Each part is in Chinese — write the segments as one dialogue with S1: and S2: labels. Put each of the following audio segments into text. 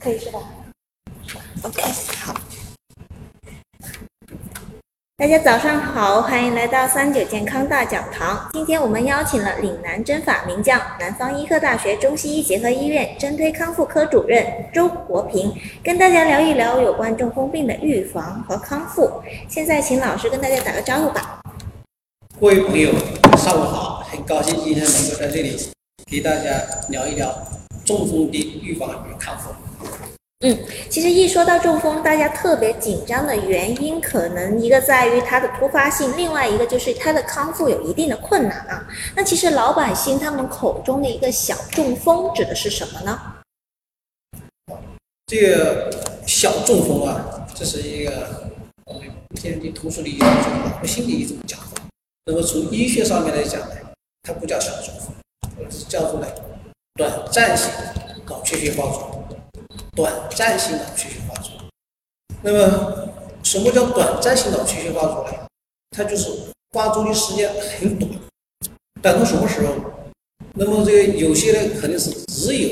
S1: 可以是吧？OK，好。大家早上好，欢迎来到三九健康大讲堂。今天我们邀请了岭南针法名将、南方医科大学中西医结合医院针推康复科主任周国平，跟大家聊一聊有关中风病的预防和康复。现在请老师跟大家打个招呼吧。
S2: 各位朋友，上午好，很高兴今天能够在这里给大家聊一聊中风的预防与康复。
S1: 嗯，其实一说到中风，大家特别紧张的原因，可能一个在于它的突发性，另外一个就是它的康复有一定的困难啊。那其实老百姓他们口中的一个小中风指的是什么呢？
S2: 这个小中风啊，这是一个我们天津通俗的一种不幸的一种讲法。那么从医学上面来讲呢，它不叫小中风，而是叫做呢短暂性脑缺血发作。短暂性脑缺血发作，那么什么叫短暂性脑缺血发作呢？它就是发作的时间很短，短到什么时候？那么这个有些呢肯定是只有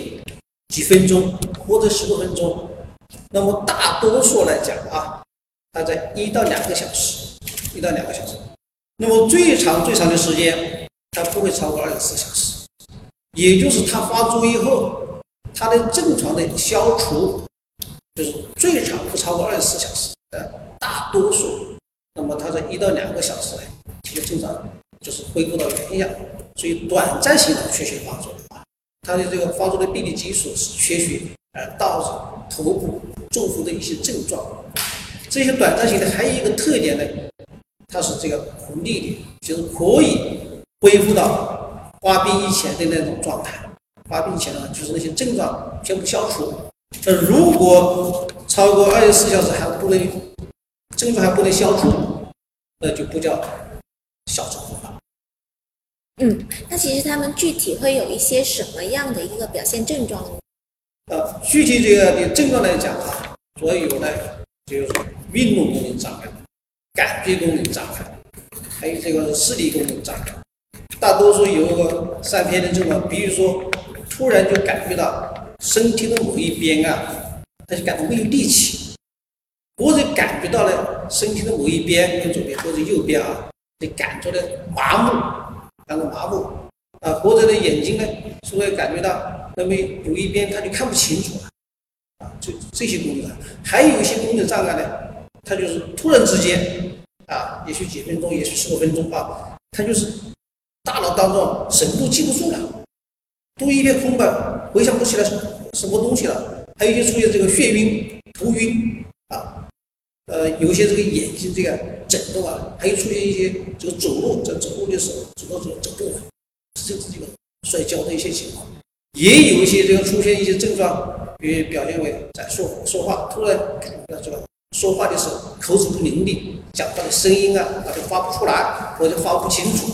S2: 几分钟或者十多分钟，那么大多数来讲啊，它在一到两个小时，一到两个小时，那么最长最长的时间它不会超过二十四小时，也就是它发作以后。它的症状的消除，就是最长不超过二十四小时，呃，大多数，那么它在一到两个小时内，这个症状就是恢复到原样。所以短暂性的缺血发作啊，它的这个发作的病理基础是缺血，而导致头部中风的一些症状。这些短暂性的还有一个特点呢，它是这个红利的，就是可以恢复到发病以前的那种状态。发病前呢，就是那些症状全部消除。那，如果超过二十四小时还不能症状还不能消除，那就不叫小中风了。
S1: 嗯，那其实他们具体会有一些什么样的一个表现症状呢？
S2: 呃，具体这个的症状来讲啊，主要有呢，就是运动功能障碍、感觉功能障碍，还有这个视力功能障碍。大多数有个三偏的症状，比如说。突然就感觉到身体的某一边啊，他就感到没有力气，或者感觉到了身体的某一边，跟左边或者右边啊，就感觉到麻木，感到麻木。啊，或者呢眼睛呢，是会感觉到那么有一边他就看不清楚了啊，这这些功能，还有一些功能障碍呢，他就是突然之间啊，也许几分钟，也许十多分钟啊，他就是大脑当中神都记不住了。都一片空白，回想不起来什什么东西了。还有一些出现这个眩晕、头晕啊，呃，有些这个眼睛这个震动啊，还有出现一些这个走路在走路的时候走到走走不稳，甚至这个摔跤的一些情况，也有一些这个出现一些症状，比如表现为在说说话突然感觉到这个说话的时候口齿不伶俐，讲话的声音啊，它就发不出来或者发不清楚。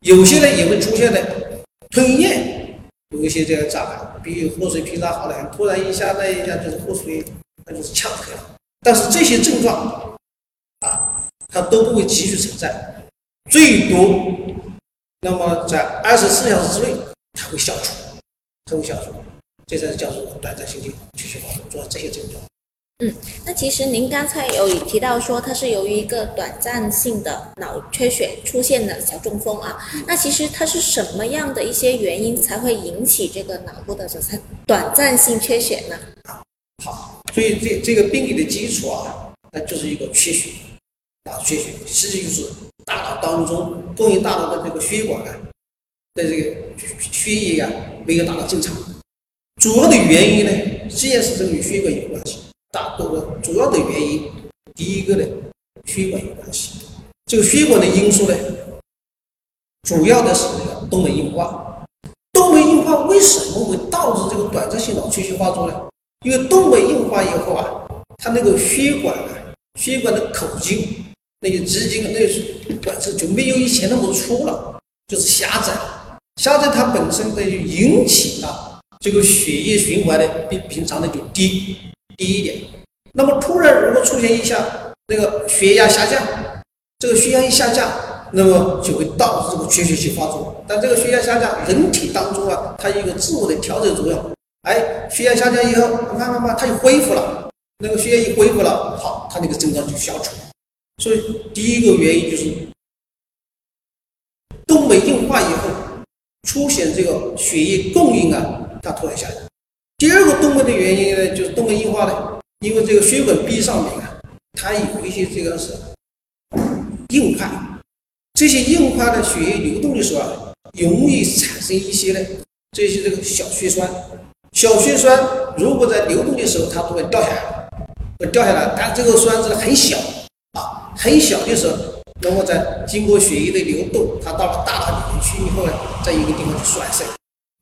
S2: 有些呢也会出现的吞咽。有一些这个障碍，比如喝水平常好的很，突然一下那一下就是喝水，那就是呛咳。但是这些症状啊，它都不会继续存在，最多那么在二十四小时之内它会消除，它会消除，这才是叫做短暂性的缺血发作，主要这些症状。
S1: 嗯，那其实您刚才有提到说它是由于一个短暂性的脑缺血出现的小中风啊，那其实它是什么样的一些原因才会引起这个脑部的这短暂性缺血呢？
S2: 啊好，所以这这个病理的基础啊，那就是一个缺血，脑缺血，其实就是大脑当中供应大脑的这个血管啊，在这个血液啊没有达到正常，主要的原因呢，实然是跟与血管有关系。大多的主要的原因，第一个呢，血管有关系。这个血管的因素呢，主要的是那个动脉硬化。动脉硬化为什么会导致这个短暂性脑缺血发作呢？因为动脉硬化以后啊，它那个血管啊，血管的口径那些直径那些管子就没有以前那么粗了，就是狭窄。狭窄它本身呢就引起了这个血液循环呢比平常的就低。第一点，那么突然如果出现一下那个血压下降，这个血压一下降，那么就会导致这个缺血性发作。但这个血压下降，人体当中啊，它有一个自我的调整作用，哎，血压下降以后，慢慢慢它就恢复了，那个血压一恢复了，好，它那个症状就消除了。所以第一个原因就是动脉硬化以后出现这个血液供应啊，它突然下降。第二个动脉的原因呢，就是动脉硬化呢，因为这个血管壁上面啊，它有一些这个是硬块，这些硬块的血液流动的时候啊，容易产生一些呢这些这个小血栓。小血栓如果在流动的时候，它都会掉下来，会掉下来，但这个栓子很小啊，很小的时候，那么在经过血液的流动，它到了大脑里面去以后呢，在一个地方就栓塞，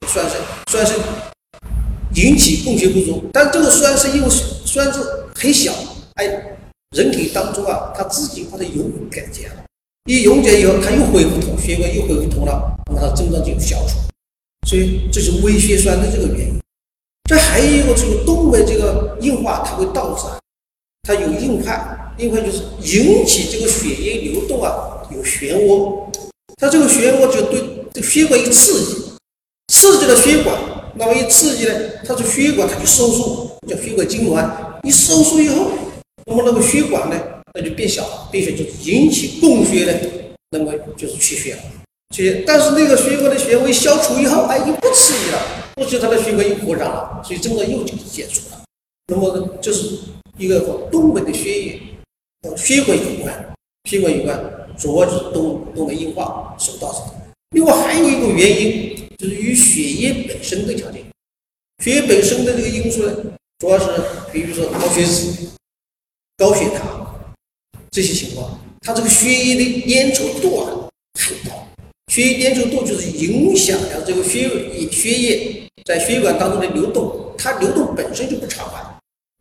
S2: 栓塞，栓塞。引起供血不足，但这个栓是因为栓子很小，哎，人体当中啊，它自己把它溶解了，一溶解以后，它又恢复通，血管又恢复通了，那么它症状就消除。所以这是微血栓的这个原因。这还有一个这个动脉这个硬化，它会导致它有硬块，硬块就是引起这个血液流动啊有漩涡，它这个漩涡就对这血管一刺激，刺激了血管。那么一刺激呢，它这血管它就收缩，叫血管痉挛。一收缩以后，那么那个血管呢，那就变小，变小就引起供血呢，那么就是缺血了。缺血，但是那个血管的穴位消除以后，哎，又不刺激了，不刺激它的血管又扩张了，所以症状又就解除了。那么这是一个和动脉的血液和血管有关，血管有关，主要是动动脉硬化所导致的。另外还有一个原因。就是与血液本身的条件，血液本身的这个因素呢，主要是比如说高血脂、高血糖这些情况，它这个血液的粘稠度啊很高，血液粘稠度就是影响了这个血液血液在血管当中的流动，它流动本身就不畅快，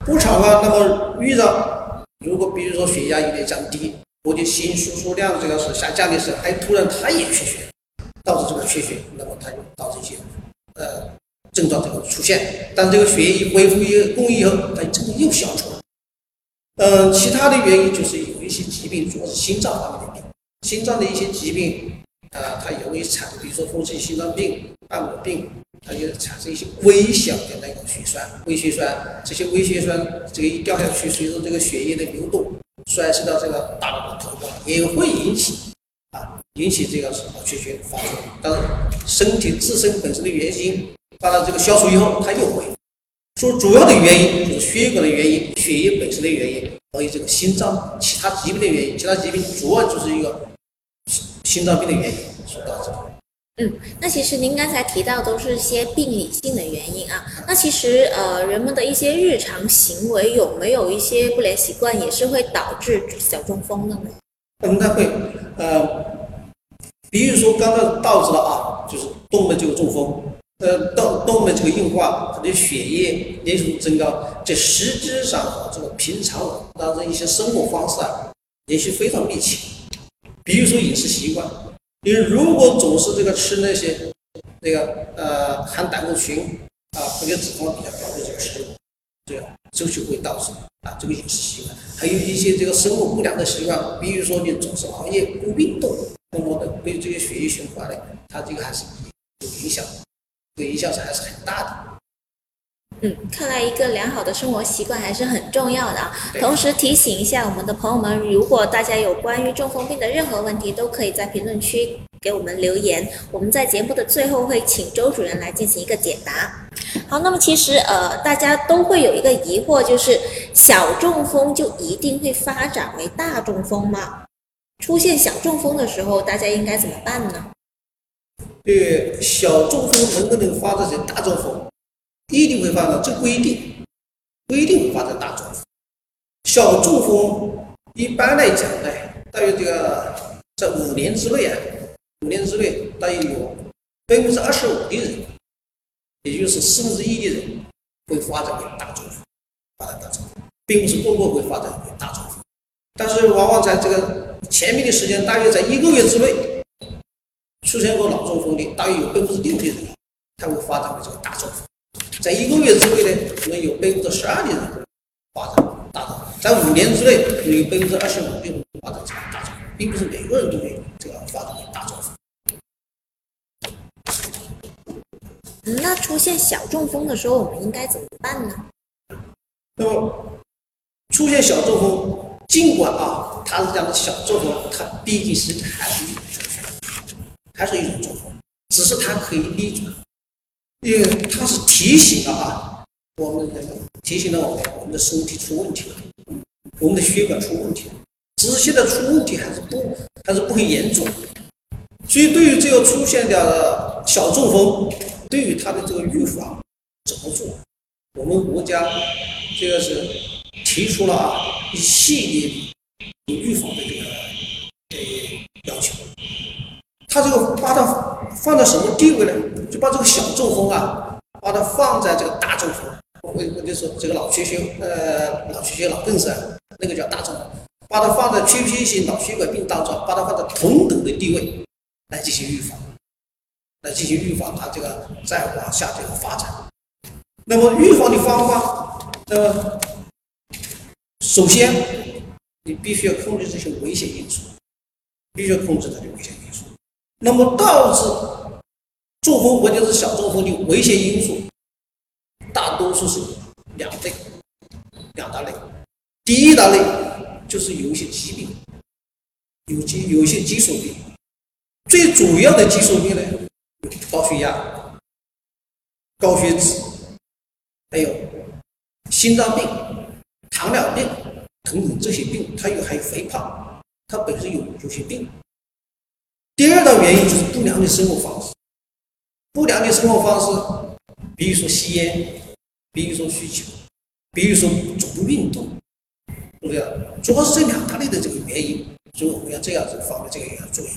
S2: 不畅快，那么遇到如果比如说血压有点降低，或者心输出量这个是下降的时候，哎，突然它也缺血。导致这个缺血，那么它就导致一些呃症状这个出现。但这个血液一恢复一供应以后，它症状又消除了。嗯，其他的原因就是有一些疾病，主要是心脏方面的病，心脏的一些疾病啊，它容易产，比如说风湿性心脏病、瓣膜病，它就产生一些微小的那个血栓、微血栓。这些微血栓这个一掉下去，随着这个血液的流动，衰失到这个大脑的头部，也会引起。引起这个什么缺血发作，但是身体自身本身的原因，把它这个消除以后，它又会。说主要的原因就是血管的原因、血液本身的原因，还有这个心脏其他疾病的原因。其他疾病主要就是一个心脏病的原因所导致的。
S1: 嗯，那其实您刚才提到都是些病理性的原因啊。那其实呃，人们的一些日常行为有没有一些不良习惯，也是会导致小中风的呢？
S2: 应该会呃。比如说，刚刚导致了啊，就是动脉这个中风，呃，动动脉这个硬化，它的血液粘稠增高，这实质上和这个平常当中一些生活方式啊联系非常密切。比如说饮食习惯，你如果总是这个吃那些那个呃含胆固醇啊或者脂肪比较高的这个食物，这样这就会导致啊这个饮食习惯，还有一些这个生活不良的习惯，比如说你总是熬夜不运动。那么的对这个血液循环呢，它这个还是有影响，这个影响是还是很大的。
S1: 嗯，看来一个良好的生活习惯还是很重要的啊。同时提醒一下我们的朋友们，如果大家有关于中风病的任何问题，都可以在评论区给我们留言，我们在节目的最后会请周主任来进行一个解答。好，那么其实呃，大家都会有一个疑惑，就是小中风就一定会发展为大中风吗？出现小中风的时候，大家应该怎么办呢？
S2: 对，小中风能不能发展成大中风？一定会发展，这不一定，不一定发展大中风。小中风一般来讲呢，大约这个在五年之内啊，五年之内大约有百分之二十五的人，也就是四分之一的人会发展为大中风，发展大中风，并不是个个会发展为大中风，但是往往在这个。前面的时间大约在一个月之内出现过脑中风的，大约有百分之六的人，他会发展为这个大中风。在一个月之内呢，可能有百分之十二的人发展大中风。在五年之内，可能有百分之二十五的人发展成大中风，并不是每个人都会这个发展为大中风。
S1: 嗯，那出现小中风的时候，我们应该怎么办呢？
S2: 那么出现小中风，尽管啊，它是这样的小中风，它毕竟是还是一种，还是一种中风，只是它可以逆转，因为它是提醒了啊，我们的提醒了我们我们的身体出问题了，我们的血管出问题了，只是现在出问题还是不还是不很严重，所以对于这个出现的小中风，对于它的这个预防怎么做，我们国家这个是提出了一系列预防的这个呃要求。它这个把它放在什么地位呢？就把这个小中风啊，把它放在这个大中风，我我就说这个脑缺血呃脑缺血脑梗塞那个叫大中风，把它放在缺血性脑血管病当中，把它放在同等的地位来进行预防，来进行预防它这个再往下这个发展。那么预防的方法，那么首先你必须要控制这些危险因素，必须要控制它的危险因素。那么导致中风或者是小中风的危险因素，大多数是两类，两大类。第一大类就是有一些疾病，有些有一些基础病，最主要的基础病呢，高血压、高血脂，还有心脏病、糖尿病等等这些病，它有还有肥胖，它本身有有些病。第二大原因就是不良的生活方式，不良的生活方式，比如说吸烟，比如说酗酒，比如说总不运动，对不对？主要是这两大类的这个原因，所以我们要这样子方面这个也要注意。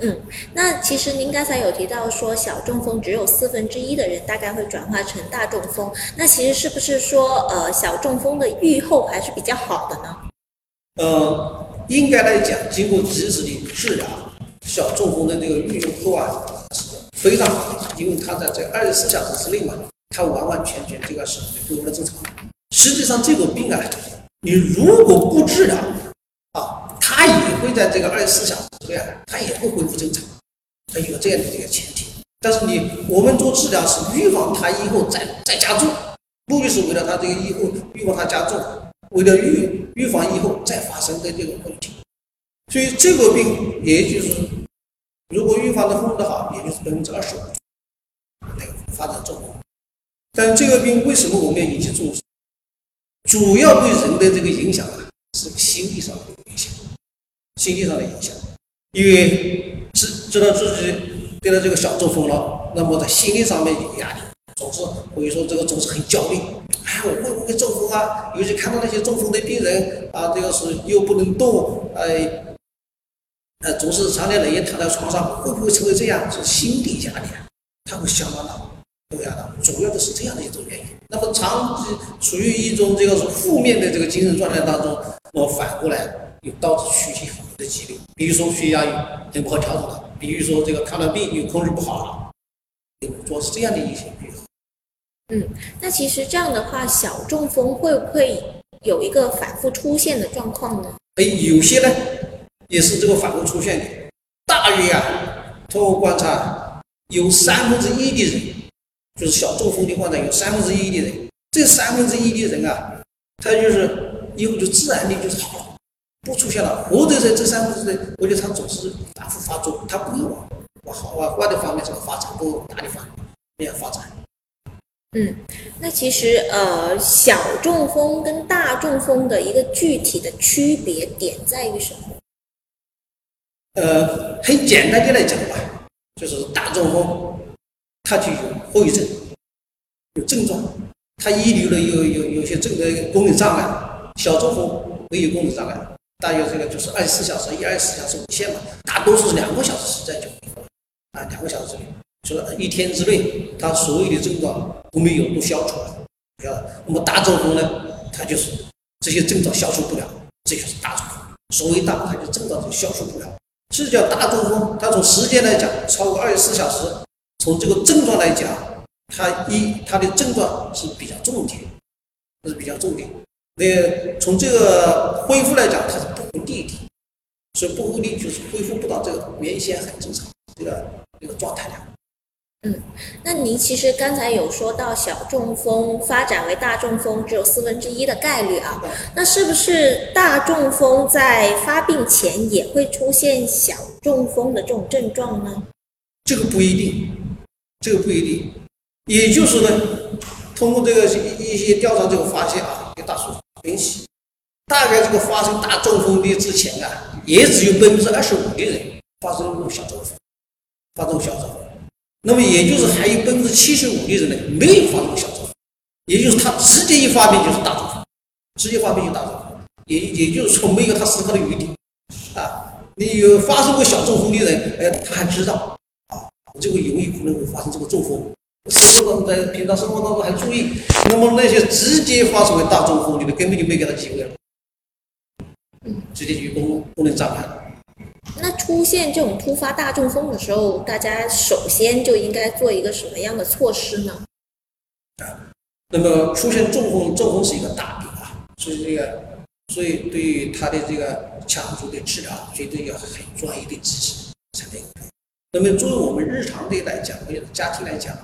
S1: 嗯，那其实您刚才有提到说小中风只有四分之一的人大概会转化成大中风，那其实是不是说呃小中风的预后还是比较好的呢？
S2: 呃，应该来讲，经过及时的治疗，小中风的这个预后啊是非常好的，因为它在这二十四小时之内嘛，它完完全全这个是恢复了正常。实际上这个病啊，你如果不治疗，会在这个二十四小时之内啊，它也会恢复正常，它有这样的这个前提。但是你我们做治疗是预防它以后再再加重，目的是为了它这个以后预防它加重。为了预预防以后再发生的这个问题，所以这个病也就是，如果预防的控制的好，也就是百分之二十五那个发展状况。但这个病为什么我们要引起重视？主要对人的这个影响啊，是心理上的，心理上的影响。因为知知道自己得了这个小中风了，那么在心理上面有压力。总是我跟你说这个总是很焦虑，哎，我会不会中风啊？尤其看到那些中风的病人啊，这个是又不能动，哎，呃，总是常年累月躺在床上，会不会成为这样？是心理压力啊，他会相当大，对呀，主要的是这样的一种原因。那么长期处于一种这个负面的这个精神状态当中，那么反过来又导致躯体很多的疾病，比如说血压很不好调整了，比如说这个糖尿病又控制不好了，主要是这样的一些病。
S1: 嗯，那其实这样的话，小中风会不会有一个反复出现的状况呢？
S2: 哎，有些呢也是这个反复出现的，大约啊，通过观察，有三分之一的人就是小中风的患者，有三分之一的人，这三分之一的人啊，他就是以后就自然的就是好了，不出现了，或者在这三分之一，我觉得他总是反复发作，他不会往往好往坏的方面这个发展，不往大的方面发展。
S1: 嗯，那其实呃，小中风跟大中风的一个具体的区别点在于什么？
S2: 呃，很简单的来讲吧，就是大中风它就有后遗症，有症状，它遗留了有有有些这个功能障碍。小中风没有功能障碍，大约这个就是二十四小时一、二十四小时无限嘛，大多数是两个小时时间就恢复了啊，两个小时之内。说一天之内，他所有的症状都没有，都消除了。啊，那么大中风呢？它就是这些症状消除不了，这就是大中风。所谓大，它就症状就消除不了，是叫大中风。它从时间来讲，超过二十四小时；从这个症状来讲，它一它的症状是比较重点，这是比较重点。那从这个恢复来讲，它是不会立的，所以不会立就是恢复不到这个原先很正常这个。一个状态了。
S1: 嗯，那您其实刚才有说到小中风发展为大中风只有四分之一的概率啊，那是不是大中风在发病前也会出现小中风的这种症状呢？
S2: 这个不一定，这个不一定。也就是呢，通过这个一一些调查之后发现啊，一个大数据分析，大概这个发生大中风的之前啊，也只有百分之二十五的人发生过小中风，发生过小中风。那么也就是还有百分之七十五的人呢没有发生过小中风，也就是他直接一发病就是大中风，直接发病就大中风，也也就是说没有他思考的余地啊。你有发生过小中风的人，哎，他还知道啊，这个有可能会发生这个中风，生活当中在平常生活当中还注意。那么那些直接发生为大中风的，根本就没给他机会了，直接就功功能障碍了。
S1: 那出现这种突发大中风的时候，大家首先就应该做一个什么样的措施呢？
S2: 啊，那么出现中风，中风是一个大病啊，所以这个，所以对于他的这个抢救的治疗，绝对要很专业的知识才能。那么作为我们日常的来讲，或者家庭来讲，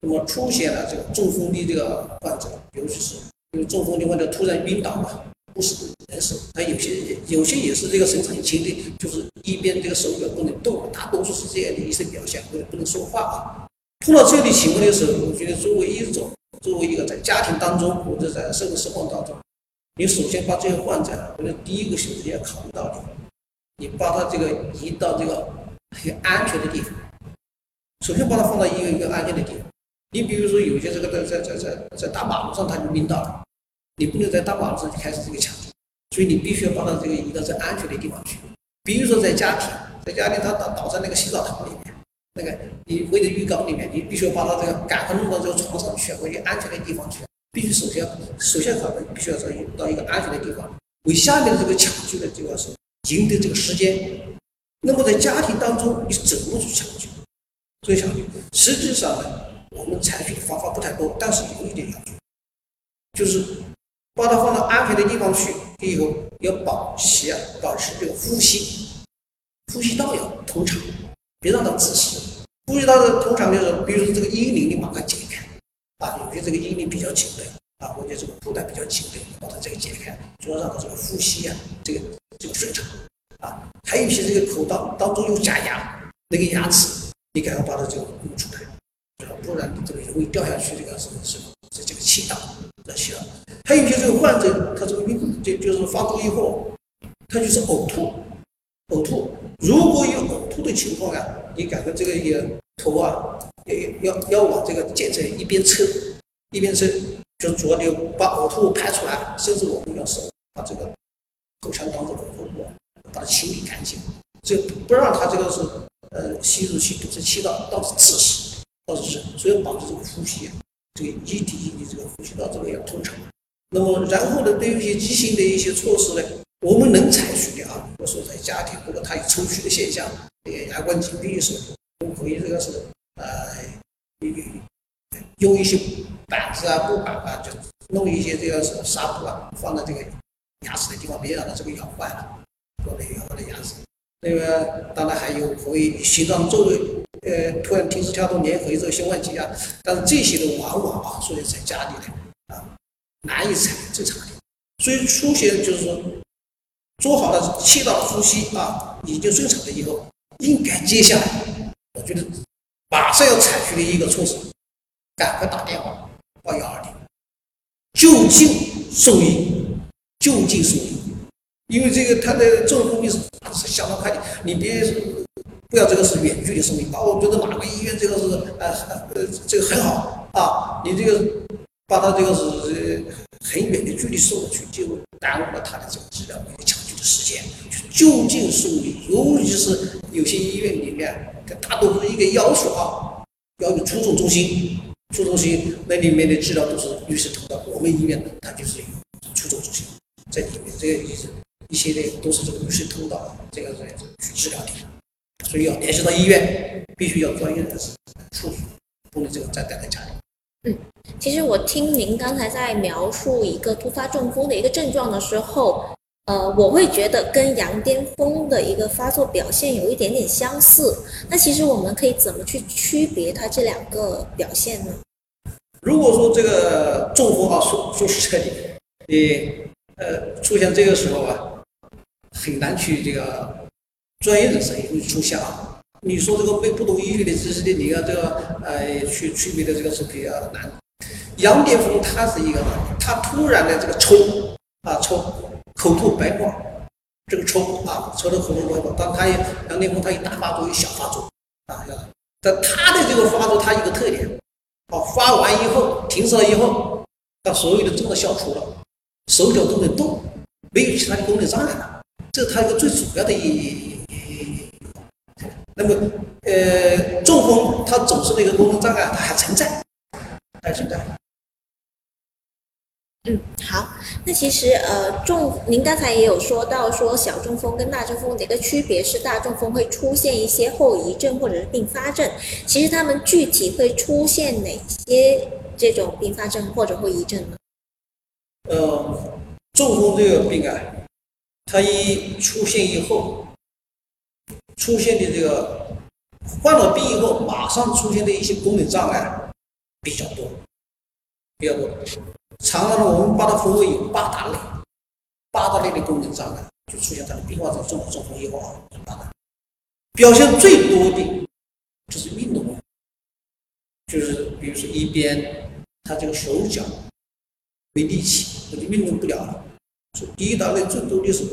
S2: 那么出现了这个中风的这个患者，尤其是因为中风的患者突然晕倒嘛。不是人手，他有些有些也是这个神志很清的，就是一边这个手脚不能动，大多数是这样的一些表现，或者不能说话啊。碰到这样的情况的时候，我觉得作为一种，作为一个在家庭当中或者在社会生活当中，你首先把这些患者，我觉得第一个首先要考虑到的，你把他这个移到这个很安全的地方，首先把他放到一个一个安全的地方。你比如说有些这个在在在在在大马路上他就晕倒了。你不能在大马路上就开始这个抢救，所以你必须要把他这个移到最安全的地方去。比如说在家庭，在家庭他倒倒在那个洗澡堂里面，那个你或者浴缸里面，你必须要把他这个赶快弄到这个床上去，或者安全的地方去。必须首先首先咱们，必须要到到一个安全的地方，为下面的这个抢救的这个是赢得这个时间。那么在家庭当中，你怎么去抢救？所以抢救实际上呢，我们采取的方法不太多，但是有一点要求，就是。把它放到安全的地方去，以后要保持保持这个呼吸，呼吸道要通畅，别让它窒息。呼吸道的通畅就是，比如说这个阴领你把它解开，啊，有些这个阴领比较紧的，啊，或者这个裤带比较紧的，把它这个解开，就要让它这个呼吸啊，这个这个顺畅，啊，还有一些这个口当当中有假牙，那个牙齿你赶快把它这个弄出来，不然这个容易掉下去，这个是是是这个气道。这些，还有一些这个患者，他这个晕就就是发作以后，他就是呕吐，呕吐。如果有呕吐的情况啊，你感觉这个也头啊，要要要往这个检测一边侧，一边侧，就主要的把呕吐排出来，甚至我们要手把这个口腔当中的呕吐把它清理干净，这不让它这个是呃吸入去堵塞气道，导致窒息，导致是，所以保持这个呼吸。这个一体性的这个呼吸道这个要通畅，那么然后呢，对于一些急性的一些措施呢，我们能采取的啊，比如说在家庭如果他有抽搐的现象，牙关紧闭的时候，我们可以这个是呃，用一些板子啊、木板啊，就弄一些这个是纱布啊，放在这个牙齿的地方，别让它这个咬坏了，或者咬坏了牙齿。那个当然还有可以心脏骤位，呃，突然停止跳动、联合这个胸外挤压，但是这些都往往啊，所以在家里呢啊，难以采正常的。所以出现就是说，做好了气道呼吸啊，已经顺畅了以后，应该接下来，我觉得马上要采取的一个措施，赶快打电话报幺二零，就近送医，就近送医。因为这个它的中风率是是相当快的，你别不要这个是远距离送医啊，我觉得哪个医院这个是呃呃这个很好啊，你这个把他这个是很远的距离送过去，就耽误了他的这个治疗和抢救的时间。就近送医，尤其是有些医院里面，它大多数一个要求啊，要有初重中心，初中心那里面的治疗都是律师通道，我们医院它就是有初中中心在里面，这个也是。一些的都是这个律师通道，这个是去治疗的，所以要联系到医院，必须要专业人士处理，不能这个再待在家里。
S1: 嗯，其实我听您刚才在描述一个突发中风的一个症状的时候，呃，我会觉得跟羊癫疯的一个发作表现有一点点相似。那其实我们可以怎么去区别它这两个表现呢？
S2: 如果说这个中风啊，说说实在的，你呃出现这个时候啊，很难去这个专业的声音会出现啊。你说这个没不懂医学的知识的，你看这个呃去区别的这个是比较难。羊癫疯它是一个，它突然的这个抽啊抽，口吐白沫，这个抽啊抽的口吐白沫，当它羊癫疯它有大发作有小发作啊，但它的这个发作它一个特点。好，发完以后停止了以后，它所有的症状消除了，手脚都能动，没有其他的功能障碍了，这是它一个最主要的意义。那么，呃，中风它总是那个功能障碍，它还存在，还存在。
S1: 嗯，好。那其实呃，中您刚才也有说到，说小中风跟大中风的一个区别是，大中风会出现一些后遗症或者是并发症。其实他们具体会出现哪些这种并发症或者后遗症呢？
S2: 呃，中风这个病啊，它一出现以后，出现的这个患了病以后，马上出现的一些功能障碍比较多，比较多。常常呢，我们把它分为有八大类，八大类的功能障碍就出现在了病患者中中风以后啊，八大表现最多的就是运动，就是比如说一边他这个手脚没力气，他就运动不了了。所以第一大类最多的是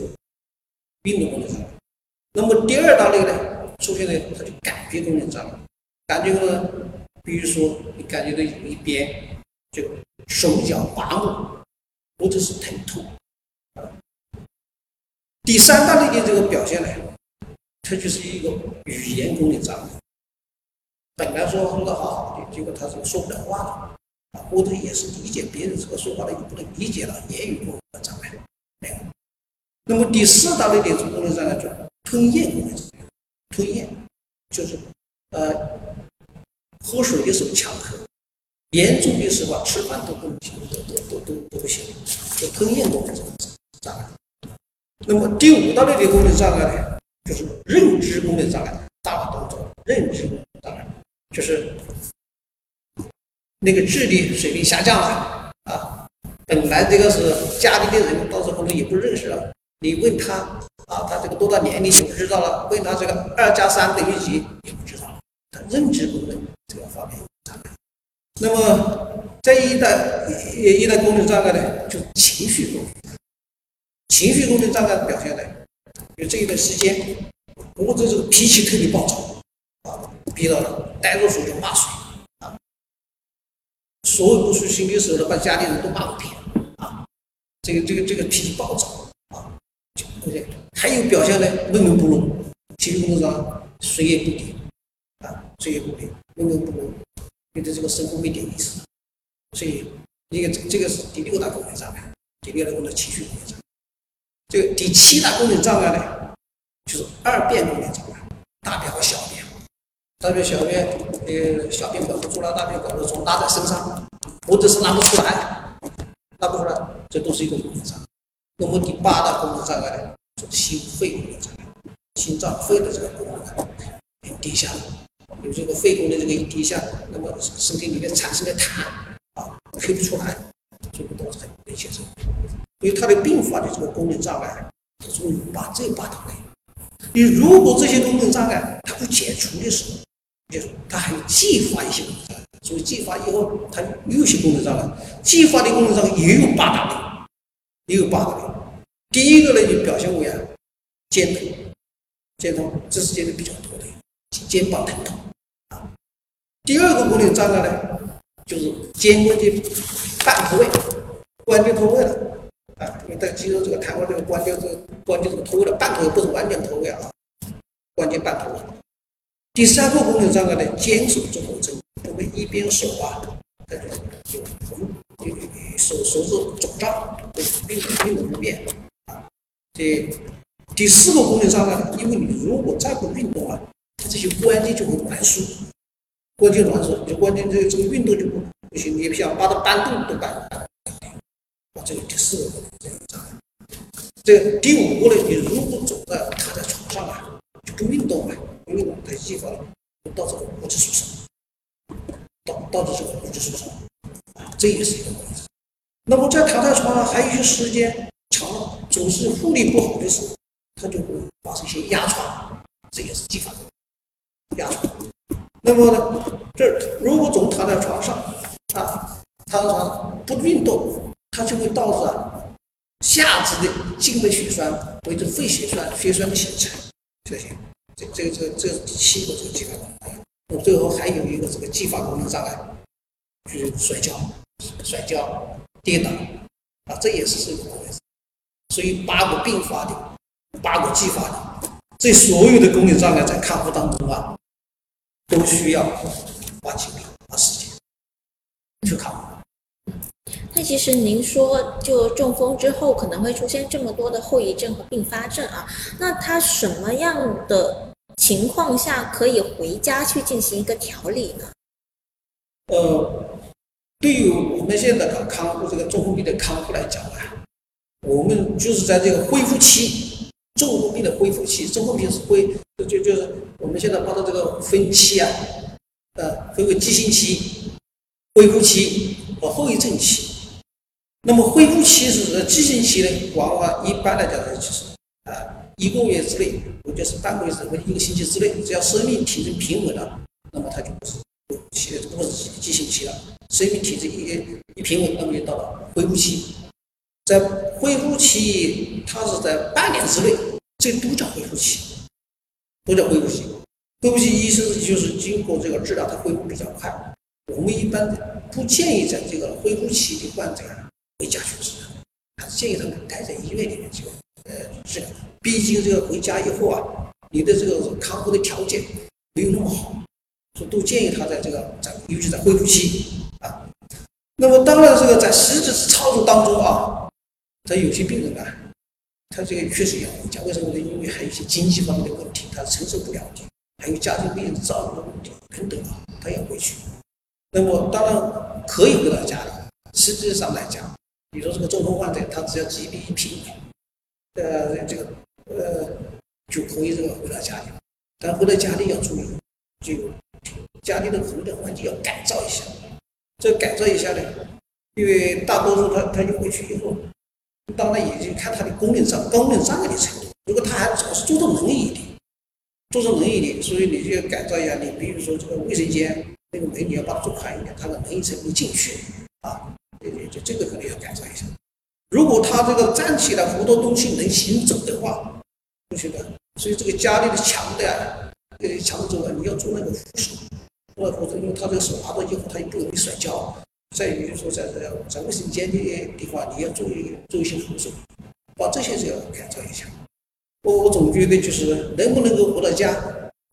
S2: 运动功能障碍，那么第二大类呢，出现的他就感觉功能障碍，感觉呢，比如说你感觉到有一边就。手脚麻木，或者是疼痛。第三大类的这个表现呢，它就是一个语言功能障碍。本来说说的好好的，结果他是说不了话了，啊，或者也是理解别人这个说话的也不能理解了，言语功能障碍。那么第四大类的这种功能障碍叫吞咽功能障碍，吞咽就是呃喝水的时候呛咳。严重的时候啊，吃饭都不行，都都都都都不行，就吞咽功能障碍。那么第五大类的功能障碍呢，就是认知功能障碍，大脑当中认知功能障碍，就是那个智力水平下降了啊。本来这个是家里的人，到时候呢也不认识了。你问他啊，他这个多大年龄就不知道了。问他这个二加三等于几也不知道了。他认知功能这个方面障碍。那么，这一代一一代功能障碍呢，就是情绪功能。情绪功能障碍表现呢，就这一段时间，或者这个脾气特别暴躁啊，憋到了，呆着手就骂谁啊，所有不顺心的时候呢，把家里人都骂个遍啊，这个这个这个脾气暴躁啊，就而且还有表现呢，闷闷不乐，情绪功能障碍，睡也不定啊，睡也不定，闷闷不乐。觉得这个生活没点意思，所以一个这个是第六大功能障碍，第六大功能情绪功能障碍。这个第七大功能障碍呢，就是二便功能障碍，大便和小便，大便小便呃小便管不住了，大便管不住，拉在身上，或者是拉不出来，拉不出来，这都是一个功能障碍。那么第八大功能障碍呢，就是心肺功能障碍，心脏肺的这个功能低下。有这个肺功能这个一低下，那么身体里面产生的痰啊咳不出来，这个导致很危险。因为它的并发的这个功能障碍，它属于把这八大类。你如果这些功能障碍它不解除的时候，就它还继发一些功能障碍。所以继发以后，它又有些功能障碍，继发的功能障碍也有八大类，也有八大类。第一个呢就表现为啊肩痛，肩痛这是见的比较多的，肩膀疼痛啊。第二个功能障碍呢，就是肩关节半脱位，关节脱位了啊！因为在肌肉这个弹簧这个关节这个关节这个脱位了，半脱位不是完全脱位啊，关节半脱位。第三个功能障碍呢，肩手综合征，我们一边手啊，这个就，手手指肿胀，运动运动不便啊。这第四个功能障碍，因为你如果再不运动啊，它这些关节就会挛缩。关节挛缩，就关节这个这个运动就不不行，你不想把它搬动都搬不动。这个第四个功能障碍。这第五个呢，你如果走在躺在床上啊，就不运动啊，不运动，它激发了导致骨质疏松，导导致这个骨质疏松啊，这也是一个问题。那么在躺在床上还有一些时间，总是护理不好的时候，它就会发生一些压疮，这也是继发的压疮。那么呢，这如果总躺在床上啊，躺在床上不运动，它就会导致啊。下肢的静脉血栓或者肺血栓、血栓的形成，这些，这、这、这、这是第七个这个继发功能。那最后还有一个这个继发功能障碍，就是摔跤、摔跤、跌倒啊，这也是这个功能。所以八个并发的，八个继发的，这所有的功能障碍在康复当中啊，都需要花精力、花时间去康复。
S1: 那其实您说，就中风之后可能会出现这么多的后遗症和并发症啊，那他什么样的情况下可以回家去进行一个调理呢？
S2: 呃，对于我们现在的康复这个中风病的康复来讲啊，我们就是在这个恢复期，中风病的恢复期，中风病是恢就就是我们现在把它这个分期啊，呃，分为急性期、恢复期和后遗症期。那么恢复期是急性期呢，往往一般来讲呢，就是啊一个月之内，或者是半个月之内，一个星期之内，只要生命体征平稳了，那么它就不是恢复期，不是急性期了。生命体征一一平稳，那么就到了恢复期。在恢复期，它是在半年之内，这都叫恢复期，都叫恢复期。恢复期医生就是经过这个治疗，它恢复比较快。我们一般不建议在这个恢复期的患者。回家去治疗，还是建议他们待在医院里面去呃治疗。毕竟这个回家以后啊，你的这个康复的条件没有那么好，所以都建议他在这个在尤其在恢复期啊。那么当然，这个在实质操作当中啊，他有些病人啊，他这个确实要回家。为什么呢？因为还有一些经济方面的问题，他承受不了的，还有家庭病人照顾的问题等等啊，他要回去。那么当然可以回到家里，实质上来讲。比如说这个中风患者，他只要疾病一平稳，呃，这个呃就可以这个回到家里。但回到家里要注意，就家里的活动环境要改造一下。这改造一下呢，因为大多数他他就回去以后，当然也就看他的功能障功能障碍的程度。如果他还主要是坐着轮椅的，坐着轮椅的，所以你就要改造一下。你比如说这个卫生间那个门你要把它做宽一点，他的轮椅才能进去啊。对对，就这个可能要改造一下。如果他这个站起来扶着东西能行走的话，同学们，所以这个家里的墙的，呃，墙之外你要做那个扶手，做扶手，因为他这个手拿到以后，他也不容易摔跤。再有就是说，在这个在卫生间的地方，你要做一做一些扶手，把这些是要改造一下。我我总觉得就是能不能够回到家，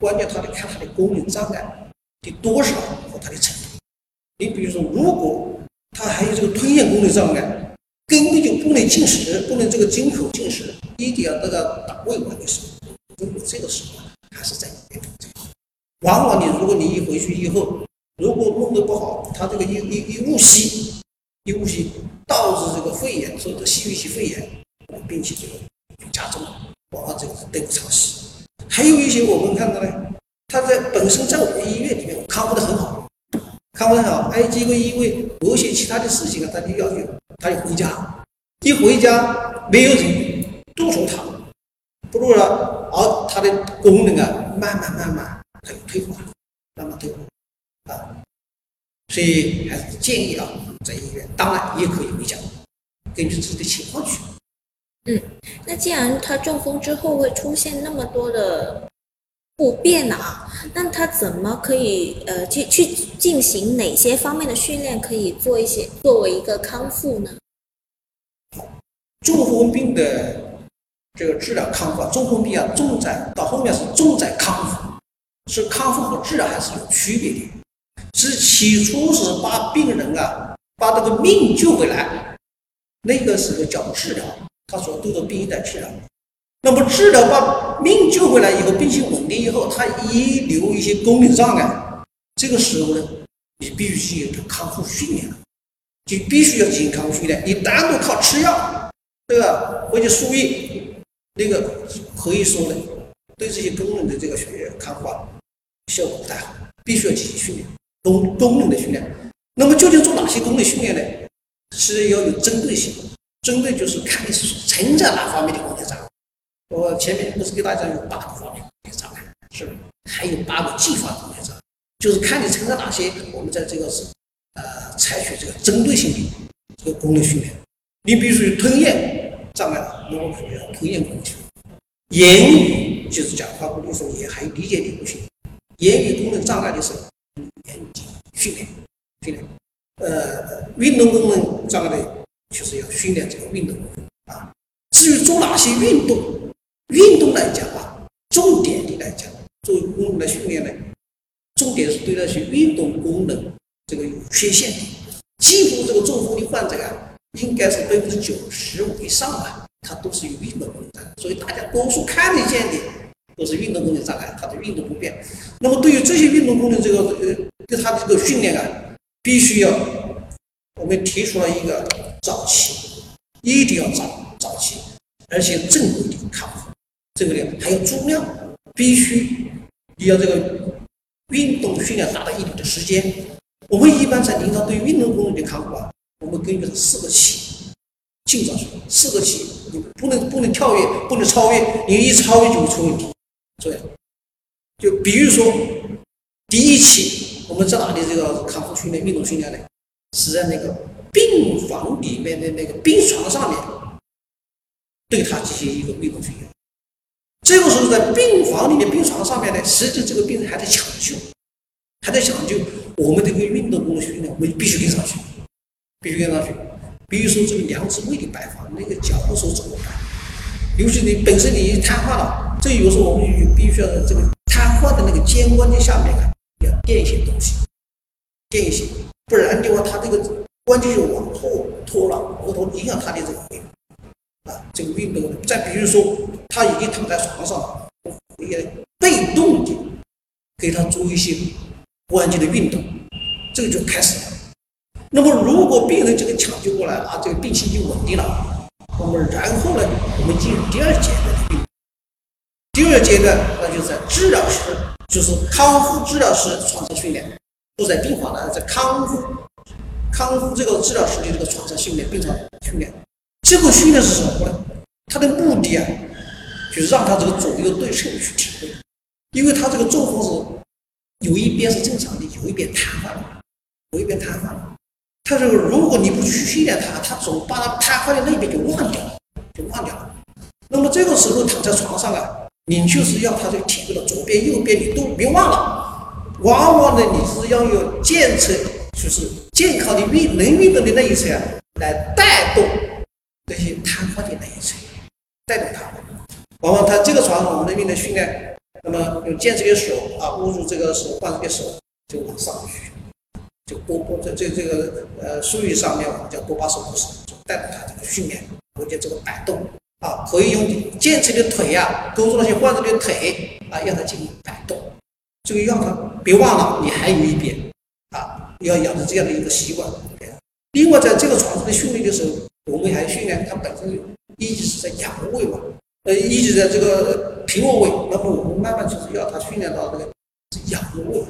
S2: 关键他得看他的功能障碍的多少和他的程度。你比如说，如果他还有这个吞咽功能障碍，根本就不能进食，不能这个进口进食，一定要得到打胃管的时候，如果这个时候还是在里面。往往你如果你一回去以后，如果弄得不好，他这个一一一误吸，一误吸导致这个肺炎，所谓的细菌性肺炎，并且这个加重，往往这个得不偿失。还有一些我们看到呢，他在本身在我们医院里面康复的很好。康复很好，哎，结果因为某些其他的事情啊，他就要求他要回家，一回家没有人督促他，不如了，而他的功能啊，慢慢慢慢他就退化，慢慢退化啊，所以还是建议啊，在医院，当然也可以回家，根据自己的情况去。
S1: 嗯，那既然他中风之后会出现那么多的。不便啊，那他怎么可以呃去去进行哪些方面的训练，可以做一些作为一个康复呢？
S2: 中风病的这个治疗康复，中风病啊重在到后面是重在康复，是康复和治疗还是有区别的。是起初是把病人啊把这个命救回来，那个时候叫治疗，他说都着病在治疗。那么治疗把命救回来以后，病情稳定以后，他遗留一些功能障碍，这个时候呢，你必须进行康复训练了，就必须要进行康复训练。你单独靠吃药，对吧？或者输液，那个可以说呢，对这些功能的这个血液康复啊，效果不太好，必须要进行训练，功功能的训练。那么究竟做哪些功能训练呢？是要有针对性，针对就是看你是存在哪方面的功能障碍。我前面不是给大家有八个方面功能障碍，是？还有八个继发功能障碍，就是看你存在哪些，我们在这个是呃采取这个针对性的这个功能训练。你比如说吞咽障碍，那我属于吞咽功能训练；言语就是讲话功能训练，还有理解力不行。言语功能障碍的时候严谨训练训练。呃，运动功能障碍的，就是要训练这个运动功能啊。至于做哪些运动，运动来讲啊，重点的来讲，作为功能的训练呢，重点是对那些运动功能这个有缺陷的，几乎这个中风的患者啊。应该是百分之九十五以上吧，他都是有运动功能障碍，所以大家多数看得见的都是运动功能障碍，它的运动不便。那么对于这些运动功能这个呃，对他的这个训练啊，必须要我们提出了一个早期，一定要早早期，而且正规的康复，这个呢还有重量，必须你要这个运动训练达到一定的时间。我们一般在临床对运动功能的康复啊。我们根据是四个起，进早说四个起，你不能不能跳跃，不能超越，你一超越就会出问题。所以，就比如说 第一期，我们在哪里这个康复训练、运动训练呢？是在那个病房里面的那个病床上面，对他进行一个运动训练。这个时候在病房里面病床上面呢，实际这个病人还在抢救，还在抢救，我们这个运动功能训练，我们必须跟上去。必须跟上去，比如说这个两指位的摆放，那个脚步时候怎么摆？尤其你本身你一瘫痪了，这有时候我们就必须要在这个瘫痪的那个肩关节下面啊，要垫一些东西，垫一些，不然的话，他这个关节就往后拖了，后头影响他的这个啊，这个运动。再比如说，他已经躺在床上，也被动的给他做一些关节的运动，这个就开始了。那么，如果病人这个抢救过来啊，这个病情就稳定了。那么，然后呢，我们进入第二阶段的病。第二阶段，那就是在治疗时，就是康复治疗师床上训练，不在病房的，在康复康复这个治疗师的这个床上训练，病床训练。这个训练是什么呢？它的目的啊，就是让他这个左右对称去体会，因为他这个中风是有一边是正常的，有一边瘫痪了，有一边瘫痪了。他说：“如果你不去训练他，他总把他瘫痪的那边就忘掉了，就忘掉了。那么这个时候躺在床上啊，你就是要他这个体会到左边、右边，你都别忘了。往往呢，你是要有健侧，就是健康的运能运动的那一侧啊，来带动那些瘫痪的那一侧，带动他。往往他这个床，我们的运动训练，那么用健侧的手啊，握住这个手患者的手，就往上去。”就波波在这这个呃术语上面，我们叫波巴手步式，带动他这个训练，而且这个摆动啊，可以用健侧的腿呀，勾住那些患者的腿啊，让他进行摆动。这个让他别忘了，你还有一边啊，要养成这样的一个习惯。另外，在这个床上的训练的时候，我们还训练他本身一直是在仰卧位嘛，呃，一直在这个平卧位，那么我们慢慢就是要他训练到这个仰卧位。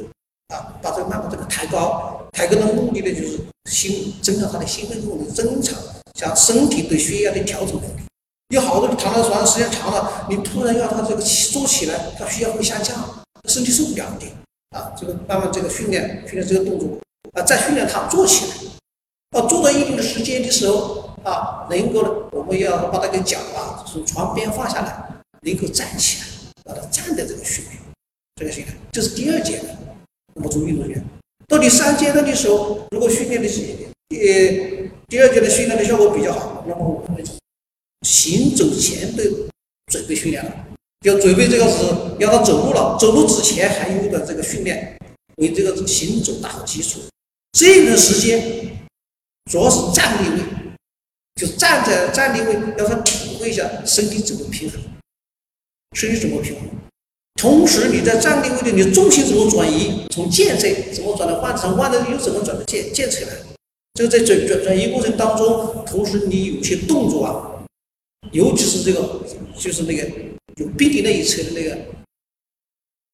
S2: 啊，把这个慢慢这个抬高，抬高的目的呢，就是心增强他的心肺功能，增强像身体对血压的调整能力。有好多人躺在床上时间长了，你突然要他这个坐起来，他血压会下降，身体受不了的。啊，这个慢慢这个训练训练这个动作啊，再训练他坐起来，啊，做到一定的时间的时候啊，能够我们要把那个脚啊从床边放下来，能够站起来，把他站在这个训练，这个训练这是第二阶段。那么做运动员，到第三阶段的时候，如果训练的是呃第二阶段训练的效果比较好，那么我们行走前的准备训练了，要准备这个是让他走路了，走路之前还有一段这个训练，为这个行走打好基础。这段时间主要是站立位，就站在站立位，让他体会一下身体怎么平衡，身体怎么平衡。同时，你在站立位的，你重心怎么转移？从健侧怎么转到换成换的又怎么转到健健侧来？这个在转转转移过程当中，同时你有些动作啊，尤其是这个就是那个有病的那一侧的那个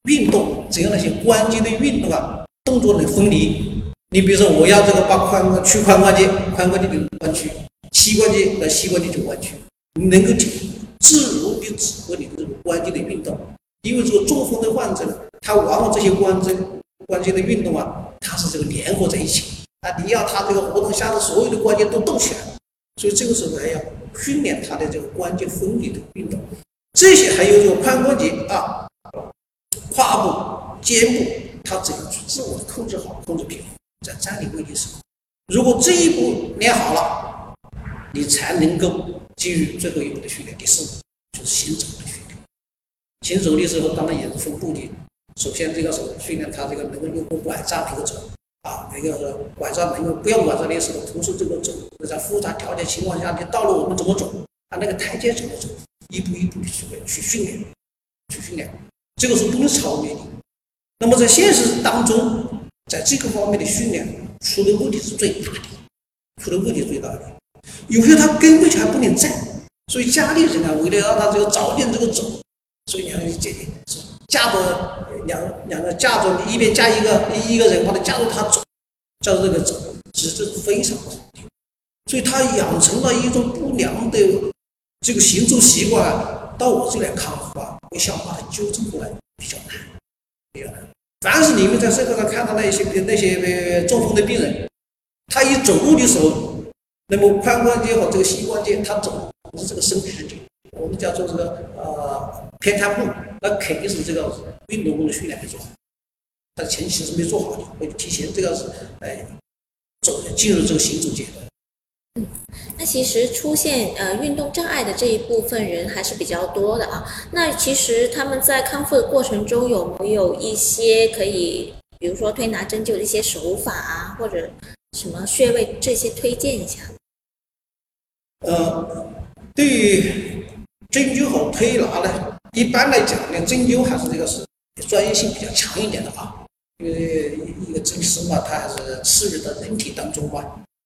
S2: 运动，只要那些关节的运动啊，动作能分离。你比如说，我要这个把髋屈髋关节，髋关节就弯曲；膝关节那膝关节就弯曲，你能够自如的指挥你的这个关节的运动。因为这个中风的患者，他往往这些关节关节的运动啊，它是这个联合在一起啊，你要他这个活动下的所有的关节都动起来，所以这个时候还要训练他的这个关节分离的运动。这些还有这个髋关节啊、胯部、肩部，他怎样去自我控制好、控制平衡，在站立位的时候，如果这一步练好了，你才能够进入最后一步的训练，第四步就是行走的训练。行走的时候，当然也是分步的。首先，这个是训练他这个能够用拐杖能够走啊，那个晚上能够不要拐杖的时候，同时这个走，在复杂条件情况下，你道路我们怎么走？啊，那个台阶怎么走？一步一步的去去训练，去训练，这个是不能超越的。那么在现实当中，在这个方面的训练出的问题是最大的，出的问题最大的。有些他根本就还不能站，所以家里人啊，为了让他这个早点这个走。所以你看，这是架着两两个架着，一边架一个一个人，或者架着他走，架着这个走，其实这非常不好的。所以他养成了一种不良的这个行走习惯，到我这来康复啊，我想把它纠正过来比较难，比较难。凡是你们在社会上看到那些那些中风的病人，他一走路的时候，那么髋关节和这个膝关节，他走不是这个身体的。我们叫做这个呃偏瘫步，那肯定是这个运动功能训练没做好，但前期是没做好的，会提前这个是哎走进入这个行走阶段。
S1: 嗯，那其实出现呃运动障碍的这一部分人还是比较多的啊。那其实他们在康复的过程中有没有一些可以，比如说推拿针灸的一些手法啊，或者什么穴位这些推荐一下？
S2: 呃，对于。针灸和推拿呢，一般来讲呢，针灸还是这个是专业性比较强一点的啊。因为一个针师嘛，他还是刺入到人体当中嘛。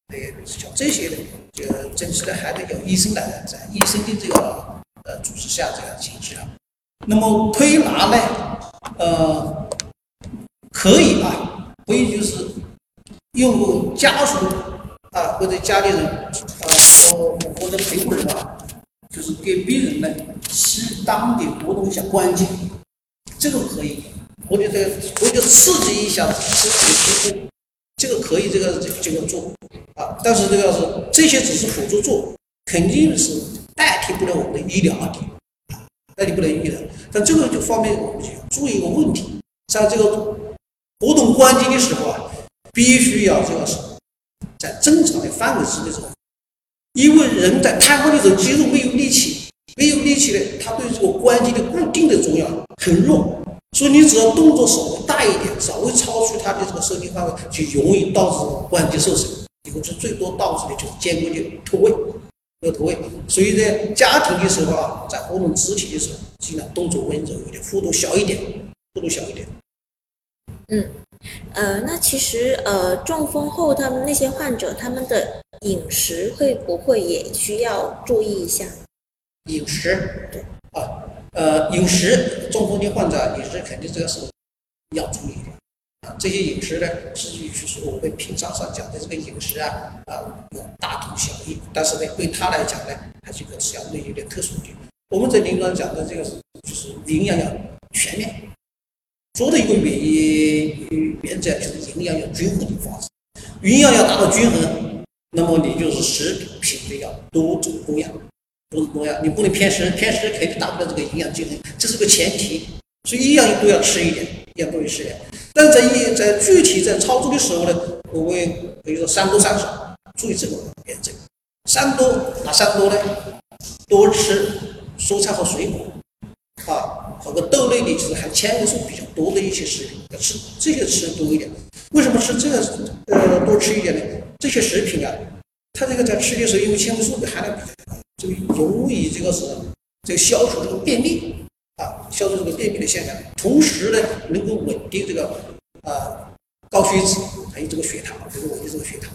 S2: 对，像这些呢，就针刺呢还得有医生来在医生的这个呃主持下这样进行啊。那么推拿呢，呃，可以啊，可以就是用家属啊或者家里人啊或或者陪护人啊。就是给病人呢适当的活动一下关节，这个可以，或者这个或者刺激一下身体的皮肤，这个可以，这个这个做啊。但是这个是这些只是辅助做，肯定是代替不了我们的医疗的，代替不了医疗。但这个就方面我们就注意一个问题，在这个活动关节的时候啊，必须要这个是在正常的范围之内做。因为人在瘫痪的时候，肌肉没有力气，没有力气呢，它对这个关节的固定的作用很弱，所以你只要动作稍微大一点，稍微超出它的这个受力范围，就容易导致关节受损，以后是最多导致的就是肩关节脱位，有脱位。所以在家庭的时候啊，在活动肢体的时候，尽量动作温柔一点，幅度小一点，幅度小一点。
S1: 嗯。呃，那其实呃，中风后他们那些患者，他们的饮食会不会也需要注意一下？
S2: 饮食，对啊，呃，饮食，中风的患者饮食肯定这个是要注意的啊。这些饮食呢，实际就是我们平常上讲的这个饮食啊，啊，有大同小异。但是呢，对他来讲呢，还是一个相对有点特殊的。我们在临床讲的这个是，就是营养要全面。做的一个原原则就是营养要均衡的发生，营养要达到均衡，那么你就是食品的要多种多样，多种多样，你不能偏食，偏食肯定达不到这个营养均衡，这是个前提。所以一样都要吃一点，要多吃点。但在一在具体在操作的时候呢，我会比如说三多三少，注意这个原则。三多哪三多呢？多吃蔬菜和水果。啊，和个豆类的，就是含纤维素比较多的一些食品，要吃这些吃多一点。为什么吃这个呃多吃一点呢？这些食品啊，它这个在吃的时候，因为纤维素的含量比较高，就容易这个是这个消除这个便秘啊，消除这个便秘的现象。同时呢，能够稳定这个啊高血脂，还有这个血糖，能够稳定这个血糖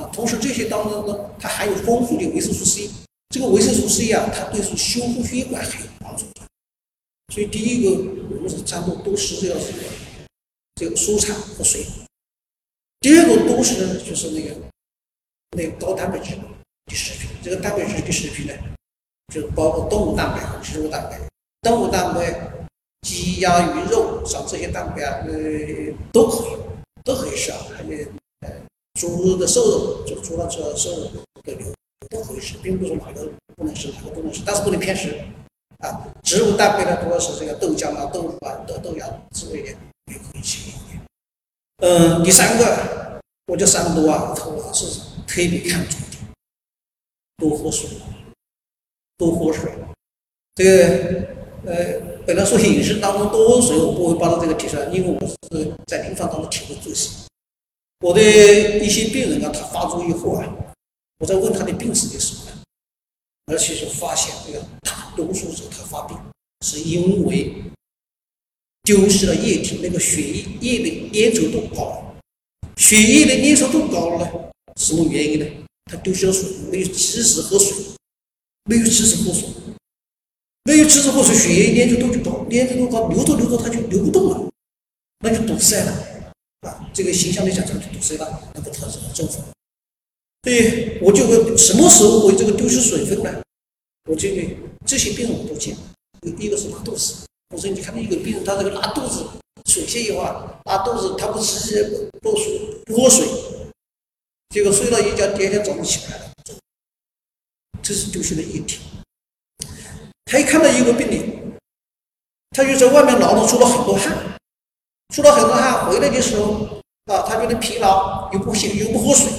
S2: 啊。同时这些当中呢，它含有丰富的维生素 C，这个维生素 C 啊，它对是修复血管很有帮助的。所以第一个，我们是餐后多吃这个这个蔬菜和水果。第二个多食呢，就是那个那高蛋白质的食品。这个蛋白质的食品呢，就是包括动物蛋白和植物蛋白。动物蛋白，鸡鸭鱼肉像这些蛋白啊，呃，都可以，都可以吃啊。还有呃，猪的瘦肉，就猪的这瘦肉的牛都可以吃，并不是说哪个不能吃，哪个不能吃，但是不能偏食。啊，植物蛋白呢，主要是这个豆浆啊、豆腐啊、豆豆芽之类的也可以吃一点。嗯，第三个，我叫三多啊，我是特别看重的，多喝水，多喝水。这个呃，本来说饮食当中多喝水，我不会把它这个提出来，因为我是在临床当中体会最深。我的一些病人啊，他发作以后啊，我在问他的病史的时候呢，而且就发现这个大。多数时候他发病是因为丢失了液体，那个血液液的粘稠度高了，血液的粘稠度高了呢，什么原因呢？它丢失了水，没有及时喝水，没有及时喝水，没有及时喝水，血液粘稠度就高，粘稠度高，流着流着它就流不动了，那就堵塞了，啊，这个形象来讲就堵塞了，那个特征很正常。所以我就问，什么时候会这个丢失水分呢？我这个这些病我都见，第一个是拉肚子。我说你看到一个病人，他这个拉肚子，水泄液化，拉肚子，他不吃不水不喝水，结果睡了一觉，第二天早上起来了，这是丢失的液体。他一看到一个病人，他就在外面劳动出了很多汗，出了很多汗，回来的时候啊，他觉得疲劳，又不醒，又不喝水，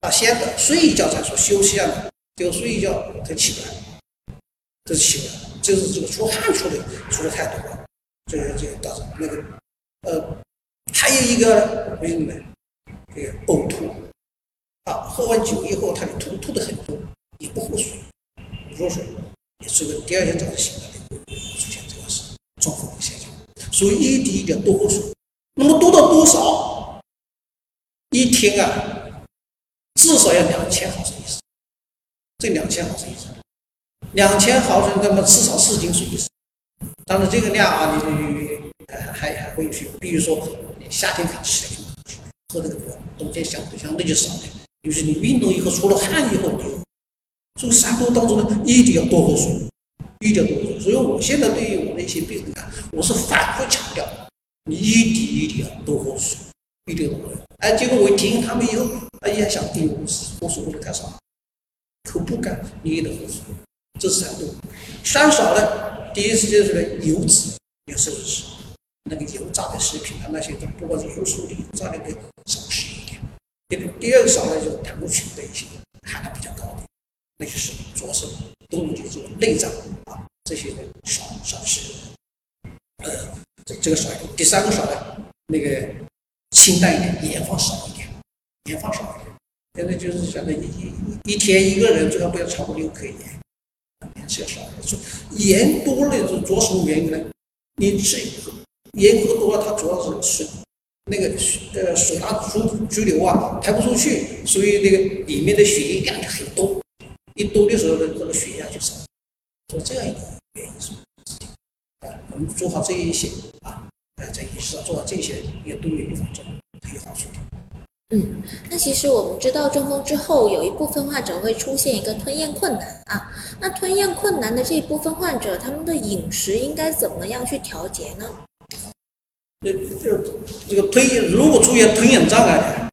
S2: 啊，先睡一觉再说休息啊，就睡一觉才起来。这是起来，就是这个出汗出的出的太多了，这个就导致那个呃，还有一个为什么呢？这个呕吐啊，喝完酒以后他就吐吐的很多，也不喝水，不喝水，也是个第二天早上醒来出现这个是中风的现象。所以一滴一定要多喝水。那么多到多少？一天啊，至少要两千毫升以上。这两千毫升以上。两千毫升，那么至少四斤水以上。当然，这个量啊，你你还还还会去，比如说你夏天看起来喝这个多，冬天相对相对就少点。就是你运动以后出了汗以后，你就这个三多当中呢，一定要多喝水，一定要多喝水。所以我现在对于我的一些病人啊，我是反复强调，你一定一定要多喝水，一定要多喝水。哎，结果我一听他们以后，哎呀，想哎呦，喝水喝的太少，口不干，你也得喝水。这是三多，三少呢？第一次就是个油脂要少吃，那个油炸的食品啊那些都不管是油酥的、油炸的都少吃一点。第第二个少呢就是胆固醇的一些含量比较高的，那就是主要是动物的这个内脏啊这些少少吃。呃，这这个少一点。第三个少呢，那个清淡一点，盐放少一点，盐放少一点。现在就是现在一一一天一个人最好不要超过六克盐。盐是要少的，说盐多了是主要什么原因呢？你吃盐喝多了，它主要是水那个水呃水啊出拘留啊，排不出去，所以那个里面的血液量就很多，一多的时候呢，这个血压就少，是这样一个原因是啊，我们做好这一些啊，在饮食上做好这些，也对预防中很有好处的。
S1: 嗯，那其实我们知道中风之后，有一部分患者会出现一个吞咽困难啊。那吞咽困难的这一部分患者，他们的饮食应该怎么样去调节呢？
S2: 这这这个吞咽，如果出现吞咽障碍，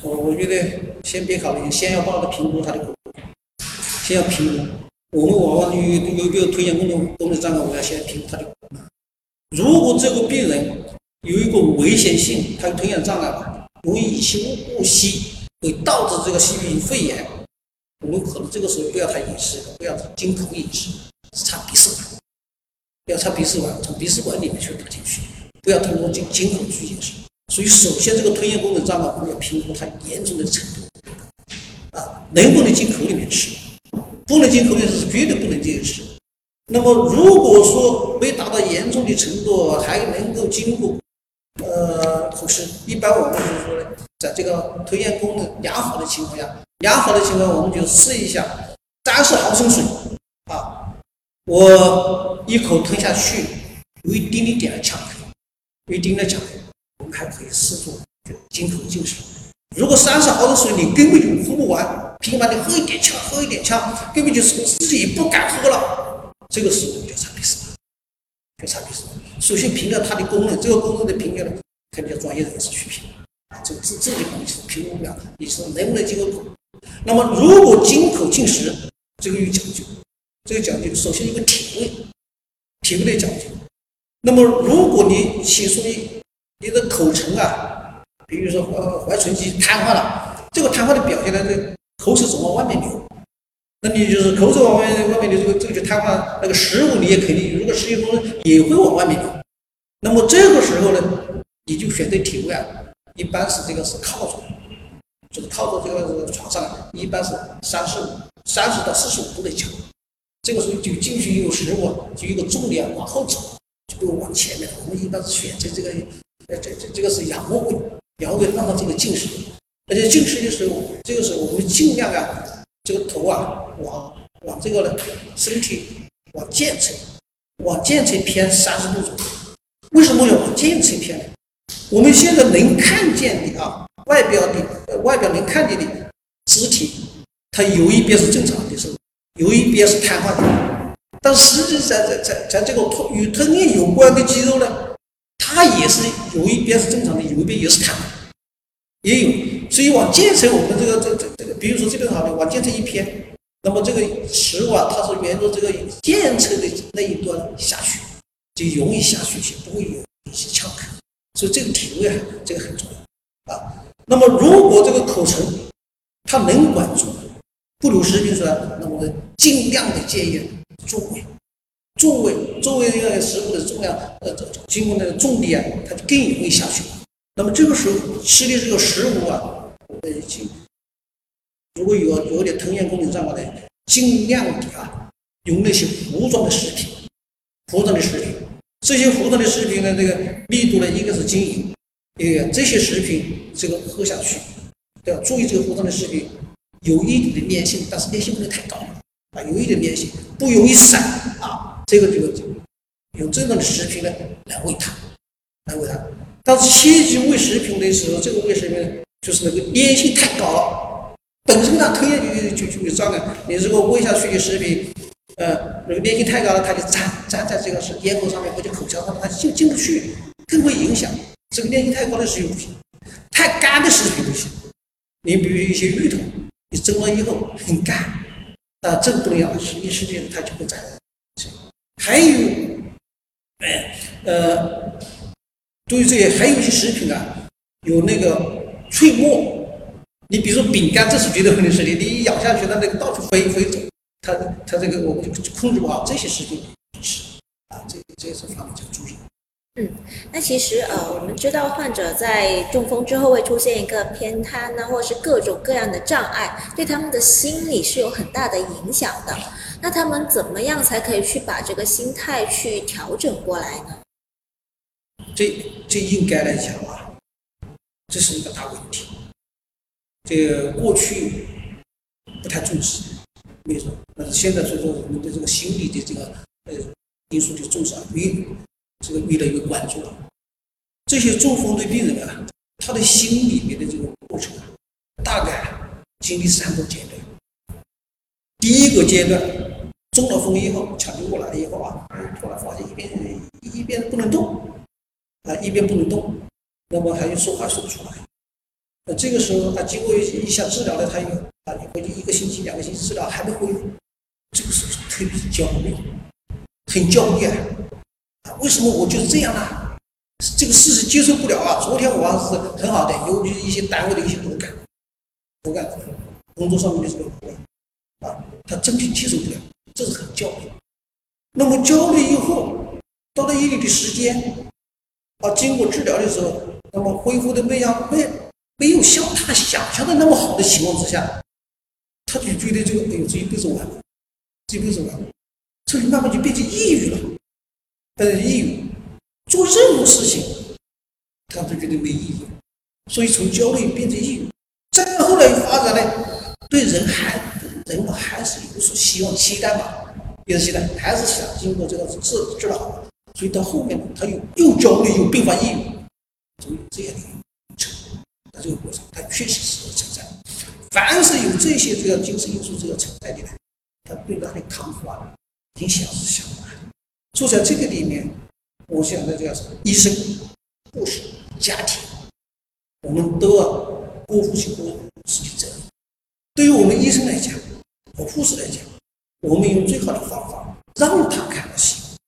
S2: 我我觉得先别考虑，先要帮他评估他的，先要评估。我们往往有有有吞咽功能功能障碍，我们要先评估他的。如果这个病人有一个危险性，他吞咽障碍。容易引起误吸，会导致这个细菌肺炎。我们可能这个时候不要他饮食，不要进口饮食，插鼻饲管，要插鼻饲管，从鼻饲管里面去打进去，不要通过进进口去饮食。所以，首先这个吞咽功能障碍，我们要评估它严重的程度，啊，能不能进口里面吃？不能进口里面是绝对不能进去吃。那么，如果说没达到严重的程度，还能够经过。呃，口吃，一般我们就是说呢，在这个吞咽功能良好的情况下，良好的情况，我们就试一下，三十毫升水啊，我一口吞下去，有一丁点的呛口，有一丁点呛口，我们还可以试做就进口进食。如果三十毫升水你根本就喝不完，频繁的喝一点呛，喝一点呛，根本就是自己不敢喝了，这个时候就产品死亡，就产品死亡。首先评价它的功能，这个功能的评价呢，肯定要专业人士去评啊，这个是这里东西评估不了的，你是能不能进口？那么如果金口进食，这个有讲究，这个讲究首先一个体位，体位的讲究。那么如果你写出你你的口唇啊。比如说，呃，怀唇肌瘫痪了，这个瘫痪的表现呢，这口水总往外面流，那你就是口水往外外面流，这个这个就瘫痪。那个食物你也肯定，如果食物中也会往外面流。那么这个时候呢，你就选择体位啊，一般是这个是靠着，就是靠着这个床上，一般是三十五、三十到四十五度的角，这个时候就进去有食物，就一个重力啊往后走，就不往前面。我们一般是选择这个，呃，这这这个是仰卧位。仰卧位让到这个近视，而且近视的时候，这个时候我们尽量啊，这个头啊，往往这个呢，身体往健侧，往健侧偏三十度左右。为什么要往健侧偏呢？我们现在能看见的啊，外表的外表能看见的肢体，它有一边是正常的，是有一边是瘫痪的。但实际上，在在在这个吞与吞咽有关的肌肉呢？它也是有一边是正常的，有一边也是瘫痪，也有。所以往健侧，我们这个这这这个，比如说这边好的，往健侧一偏，那么这个食物啊，它是沿着这个健侧的那一端下去，就容易下去些，不会有一些呛。所以这个体位啊，这个很重要啊。那么如果这个口唇它能管住，不流食品出来，那么尽量的建议坐位。重位，作为这个食物的重量，呃，经过那个重力啊，它就更容易下去。那么这个时候吃的这个食物啊，已经如果有有点吞咽功能障碍的，尽量的啊，用那些糊状的食品，糊状的食品，这些糊状的食品呢，这个密度呢应该是均匀，呃，这些食品这个喝下去，对吧？注意这个糊状的食品有一定的粘性，但是粘性不能太高啊，有一点粘性，不容易散啊。这个就用这样的食品呢来喂它，来喂它。但是切记喂食品的时候，这个喂食品就是那个粘性太高了，本身它吞咽就就就有障碍。你如果喂下去的食品，呃，那个粘性太高了，它就粘粘在这个是咽喉上面或者口腔上面，它就进不去，更会影响。这个粘性太高的食品不行，太干的食品不行。你比如一些芋头，你蒸了以后很干，啊，这个不能要，实际实际它就会粘。还有，哎，呃，对于这些，还有一些食品啊，有那个脆末。你比如说饼干，这是绝对不能吃的。你一咬下去，它那个到处飞飞走，它它这个我们就控制不好。这些事情是啊，这这是方面要注意。
S1: 嗯，那其实呃，我们知道患者在中风之后会出现一个偏瘫呢，或者是各种各样的障碍，对他们的心理是有很大的影响的。那他们怎么样才可以去把这个心态去调整过来呢？
S2: 这这应该来讲啊，这是一个大问题。这个过去不太重视，为什么？但是现在所以说我们的这个心理的这个呃因素就重视啊，越这个越来越关注了。这些中风的病人啊，他的心里面的这个过程啊，大概经历三个阶段。第一个阶段。中了风以后，抢救过来以后啊，突然发现一边一边不能动，啊，一边不能动，那么还有说话说不出来。那这个时候他经过一下治疗呢，他又啊，你回去一个星期、两个星期治疗还没恢复，这个时候特别焦虑，很焦虑啊！为什么我就是这样呢？这个事实接受不了啊！昨天我还是很好的，尤其是一些单位的一些骨干，骨干，工作上面的这个不干啊，他整体接受不了。这是很焦虑，那么焦虑以后，到了一定的时间，啊，经过治疗的时候，那么恢复的没样没没有像他想象的那么好的情况之下，他就觉得这个哎呦这一辈子完了，这一辈子完了，这就慢慢就变成抑郁了，呃，抑郁，做任何事情，他都觉得没意义，所以从焦虑变成抑郁，再后来发展呢，对人还。人们还是有所希望期待嘛，有所期待，还是想经过这个治治疗，所以到后面他又又焦虑又并发抑郁，所以这样的成，在这个过程，它确实是存在。凡是有这些这个精神因素这个存在的呢，它对他的康复啊影响是相当大。所以在这个里面，我想在这个医生、护士、家庭，我们都要过负起过自己责任。对于我们医生来讲，和护士来讲，我们用最好的方法让他看到希望，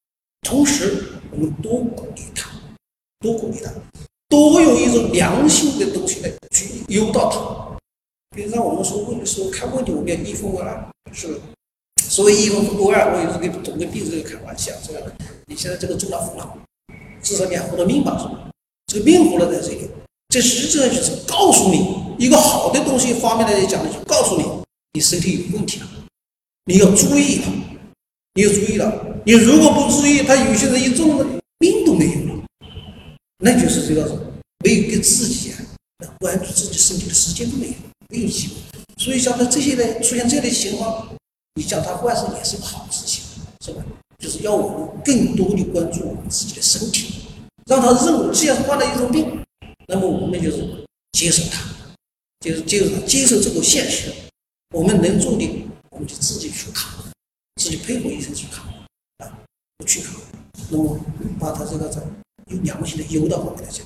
S2: 同时我们多鼓励他，多鼓励他，多用一种良性的东西来去诱导他。比如让我们说问的时候看问题，我们要一分为二，是不是？所谓一分为二，我有时候跟总跟病人开玩笑，是吧？你现在这个中了风了，至少你还活的命吧，是吧？这个命活了在这里，这实质上就是告诉你一个好的东西方面来讲呢，就告诉你你身体有问题了，你要注意了，你要注意了。你如果不注意，他有些人一中了，命都没有了，那就是这个没有给自己啊关注自己身体的时间都没有，没有机会。所以像他这些呢，出现这样的情况，你叫他换肾也是个好事情，是吧？就是要我们更多的关注我们自己的身体，让他认为既然患了一种病，那么我们就是接受它，就是接受，接受这个现实。我们能做的，我们就自己去扛，自己配合医生去扛，啊，不去扛。那么把他这个这有良心的诱导方面来讲，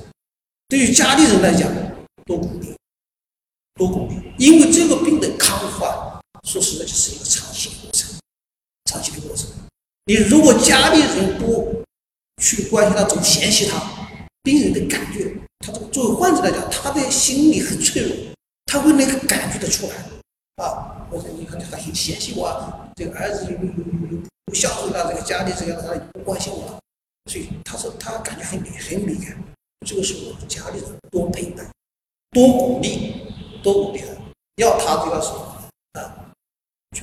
S2: 对于家里人来讲，多鼓励，多鼓励，因为这个病的康复啊，说实在就是一个长期的过程，长期的过程。你如果家里人不去关心他，总嫌弃他，病人的感觉，他这个作为患者来讲，他的心理很脆弱，他会那个感觉得出来啊。或者你看他很嫌弃我，这个儿子又又又又不孝顺他，这个家里这样他不关心我了，所以他说他感觉很很敏感。这个时候家里人多陪伴，多鼓励，多鼓励他，要他这个是啊，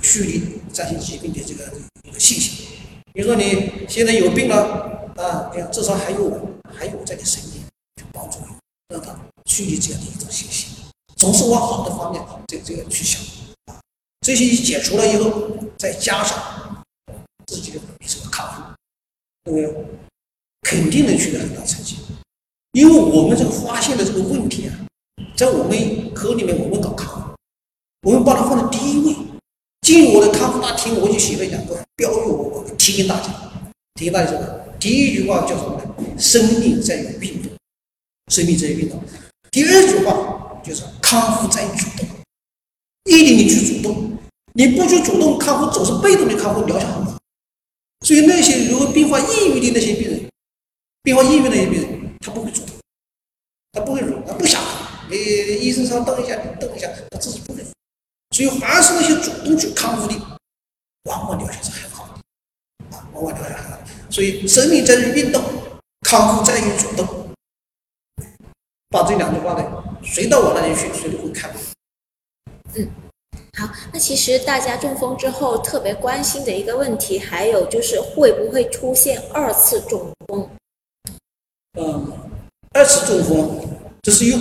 S2: 树立战胜疾病的这个一个信心。比如说你现在有病了啊，你看至少还有我，还有我在你身边去帮助你，让他树立这样的一种信心，总是往好的方面这这个去想啊。这些一解除了以后，再加上自己的这个康复，那么肯定能取得很大成绩。因为我们这个发现的这个问题啊，在我们科里面，我们搞康复，我们把它放在第一位。进我的康复大厅，我就写了两个标语，我提醒大家，提醒大家什么？第一句话叫什么呢？生命在于运动，生命在于运动。第二句话就是康复在于主动，一定你去主动，你不去主动康复，总是被动的康复，疗效很好。所以那些如果病患抑郁的那些病人，病患抑郁那些病人，他不会主动，他不会主动，他不想，你医生稍动一下，你动一下，他自己不会。所以，凡是那些主动去康复的，往往疗效是很好的，啊，往往疗效很好。所以，生命在于运动，康复在于主动。把这两句话呢，随到我那里去，谁都会看。
S1: 嗯，好。那其实大家中风之后特别关心的一个问题，还有就是会不会出现二次中风？
S2: 嗯，二次中风这是有。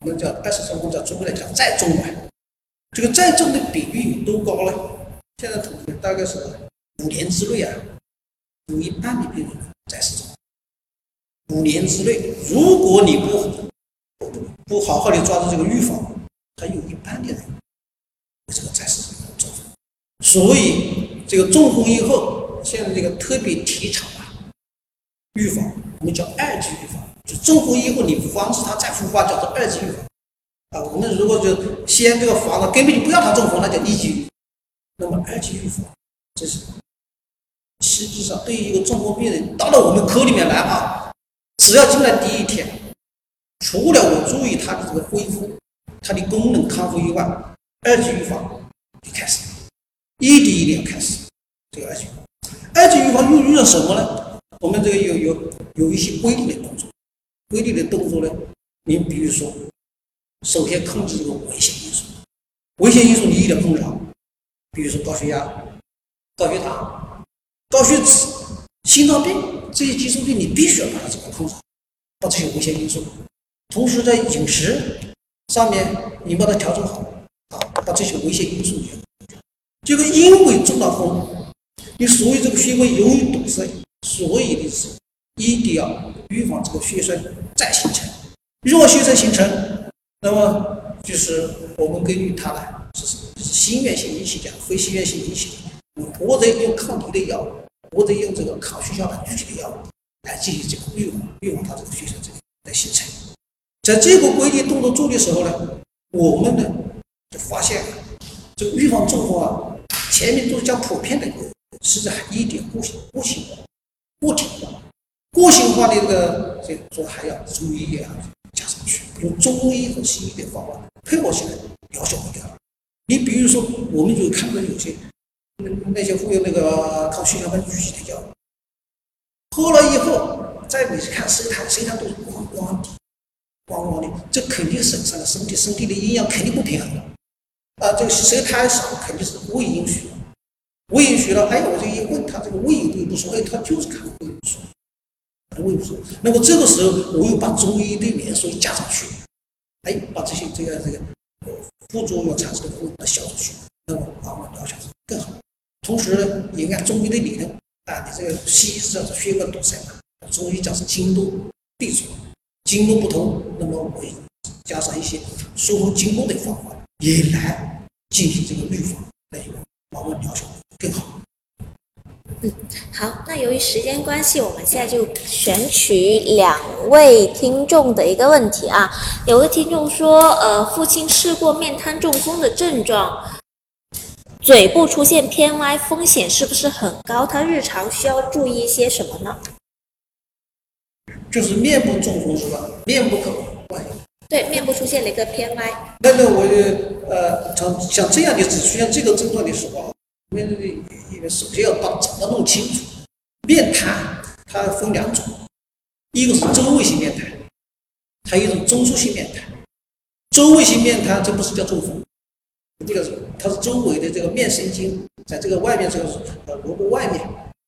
S2: 我们叫二次中风，叫中国来讲再中嘛。这个再重的比率有多高呢？现在统计大概是五年之内啊，有一半的病人再次中。五年之内，如果你不不好好的抓住这个预防，还有一半的人这个再次中风。所以这个中风以后，现在这个特别提倡啊，预防，我们叫二级预防，中风以后你防止它再复发，叫做二级预防。啊，我们如果就先这个防了，根本就不要它中风，那叫一级。那么二级预防，这是实际上对于一个中风病人到了我们科里面来啊，只要进来第一天，除了我注意他的这个恢复、他的功能康复以外，二级预防就开始，一定一定要开始这个二级。二级预防又用到什么呢？我们这个有有有一些规定的动作，规律的动作呢，你比如说。首先控制这个危险因素，危险因素你一定要控制好，比如说高血压、高血糖、高血脂、心脏病这些基础病，你必须要把它怎么控制好，把这些危险因素，同时在饮食上面你把它调整好，啊，把这些危险因素也这个因为中了风，你所以这个血管容易堵塞，所以你是一定要预防这个血栓再形成。如果血栓形成，那么就是我们根据它的是就是心源性引起的，非心源性引起的，或者用抗敌的药物，或者用这个抗血小板聚集的药来进行这个预防，预防它这个血栓这个的形成。在这个规定动作做的时候呢，我们呢就发现，这个预防中风啊，前面都是讲普遍的，实际还一点个性、个性化、个体化、个性化的这个，这说还要中医啊。加上去，用中医和西医的方法配合起来疗效不掉。你比如说，我们就看到有些那那些忽悠那个靠血小板聚集的药，喝了以后，再你去看舌苔，舌苔都是光光的、光光的，这肯定损伤了身体，身体的营养肯定不平衡了。啊，这个舌苔少，肯定是胃阴虚了。胃阴虚了，哎，我就一问他这个胃有没有不舒服，哎，他就是看胃不舒服。胃不舒服，那么这个时候我又把中医的元素加上去，哎，把这些这个这个副作用产生的副消除去，那么往往疗效更好。同时呢，也按中医的理论啊，你这个西医是叫血管堵塞嘛，中医讲是经络闭阻，经络不通，那么我加上一些疏通经络的方法，也来进行这个预防，那往往疗效更好。
S1: 嗯，好，那由于时间关系，我们现在就选取两位听众的一个问题啊。有位听众说，呃，父亲试过面瘫中风的症状，嘴部出现偏歪，风险是不是很高？他日常需要注意一些什么呢？
S2: 就是面部中风是吧？面部可歪。
S1: 对，面部出现了一个偏歪。
S2: 那那我呃，像像这样的只出现这个症状的时候。我们因为首先要把怎么弄清楚，面瘫它分两种，一个是周围性面瘫，还有一种中枢性面瘫。周围性面瘫这不是叫中风，这个是它是周围的这个面神经在这个外面这个呃颅骨外面，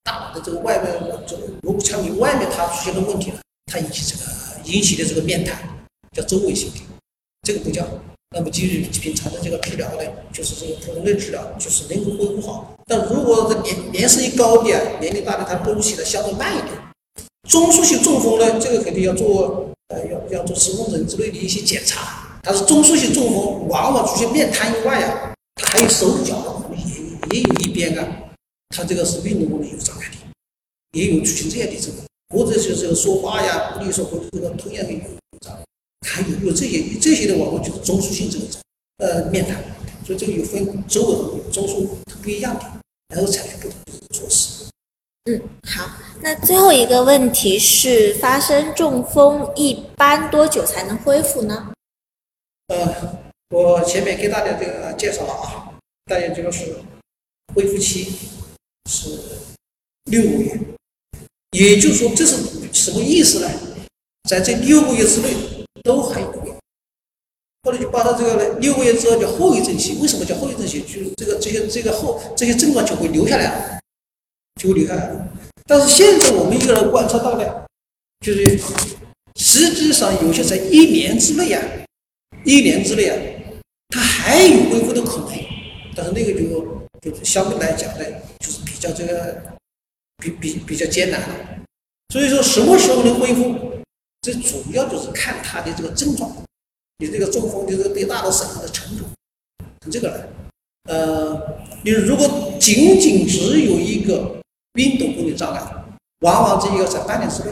S2: 大脑的这个外面这个颅骨腔壁外面它出现了问题了，它引起这个引起的这个面瘫叫周围性，这个不叫。那么基于平常的这个治疗呢，就是这个普通的治疗，就是能够恢复好。但如果这年年事一高的，年龄大的，它恢复起来相对慢一点。中枢性中风呢，这个肯定要做呃要要做磁共振之类的一些检查。但是中枢性中风往往出现面瘫以外啊，它还有手脚也也有一边啊，它这个是运动功能有障碍的，也有出现这样的症状，或者就是说话呀，不利索或者这个吞咽的有障碍。还有有这些这些的往往就是中枢性这个呃面瘫，所以这个有分周围和中枢不一样的，然后采取不同的措施。
S1: 嗯，好，那最后一个问题是，发生中风一般多久才能恢复呢？
S2: 呃，我前面给大家这个介绍了啊，大家就是恢复期是六个月，也就是说这是什么意思呢？在这六个月之内。都还有用，后来就把他这个六个月之后叫后遗症期。为什么叫后遗症期？就这个这些这个后这些症状就会留下来，就会留下来。但是现在我们一个人观察到的，就是实际上有些在一年之内啊，一年之内啊，它还有恢复的可能。但是那个就就是相对来讲呢，就是比较这个比比比较艰难了。所以说什么时候能恢复？这主要就是看他的这个症状，你这个中风的这个大脑损伤的程度，从这个来。呃，你如果仅仅只有一个运动功能障碍，往往这一个在半年之内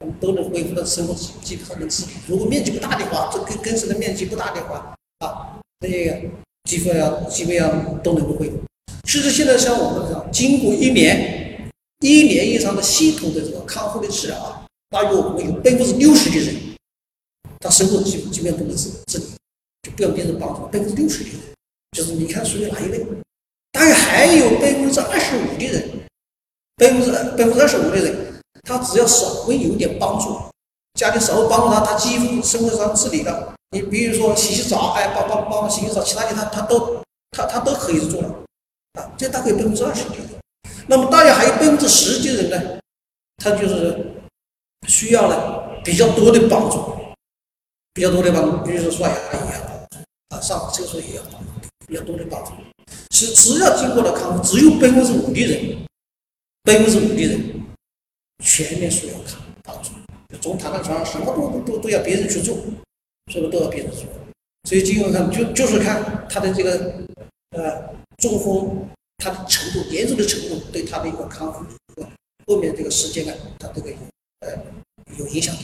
S2: 我们，都能恢复到生活基本上能自理。如果面积不大的话，这根根生的面积不大的话，啊，那个基本上基本上都能够恢复。其实现在像我们这样，经过一年、一年以上的系统的这个康复的治疗啊。大约我们有百分之六十的人，他生活基基本上都能自自理，就不要别人帮助。百分之六十的人，就是你看属于哪一类？大概还有百分之二十五的人，百分之百分之二十五的人，他只要稍微有点帮助，家里稍微帮助他，他几乎生活上自理了。你比如说洗洗澡，哎，帮帮帮洗洗澡，其他的他他都他他都可以做了啊。这大概百分之二十的人，那么大概还有百分之十的人呢，他就是。需要呢比较多的帮助，比较多的帮助，比如说刷牙也要帮助啊，上厕所也要帮助，比较多的帮助。是只要经过了康复，只有百分之五的人，百分之五的人全面输尿康导致，中躺在床上什么都都都要别人去做，什么都要别人做。所以经过看就就是看他的这个呃中风，他的程度严重的程度对他的一个康复后面这个时间啊，它这个呃有影响。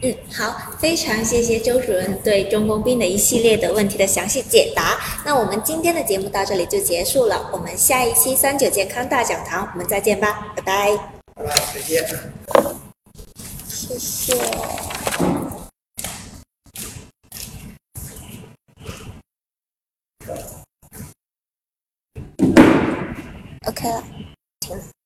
S1: 嗯，好，非常谢谢周主任对中风病的一系列的问题的详细解答。那我们今天的节目到这里就结束了，我们下一期三九健康大讲堂我们再见吧，拜拜。
S2: 拜拜，再见。
S1: 谢谢。OK 了，停了。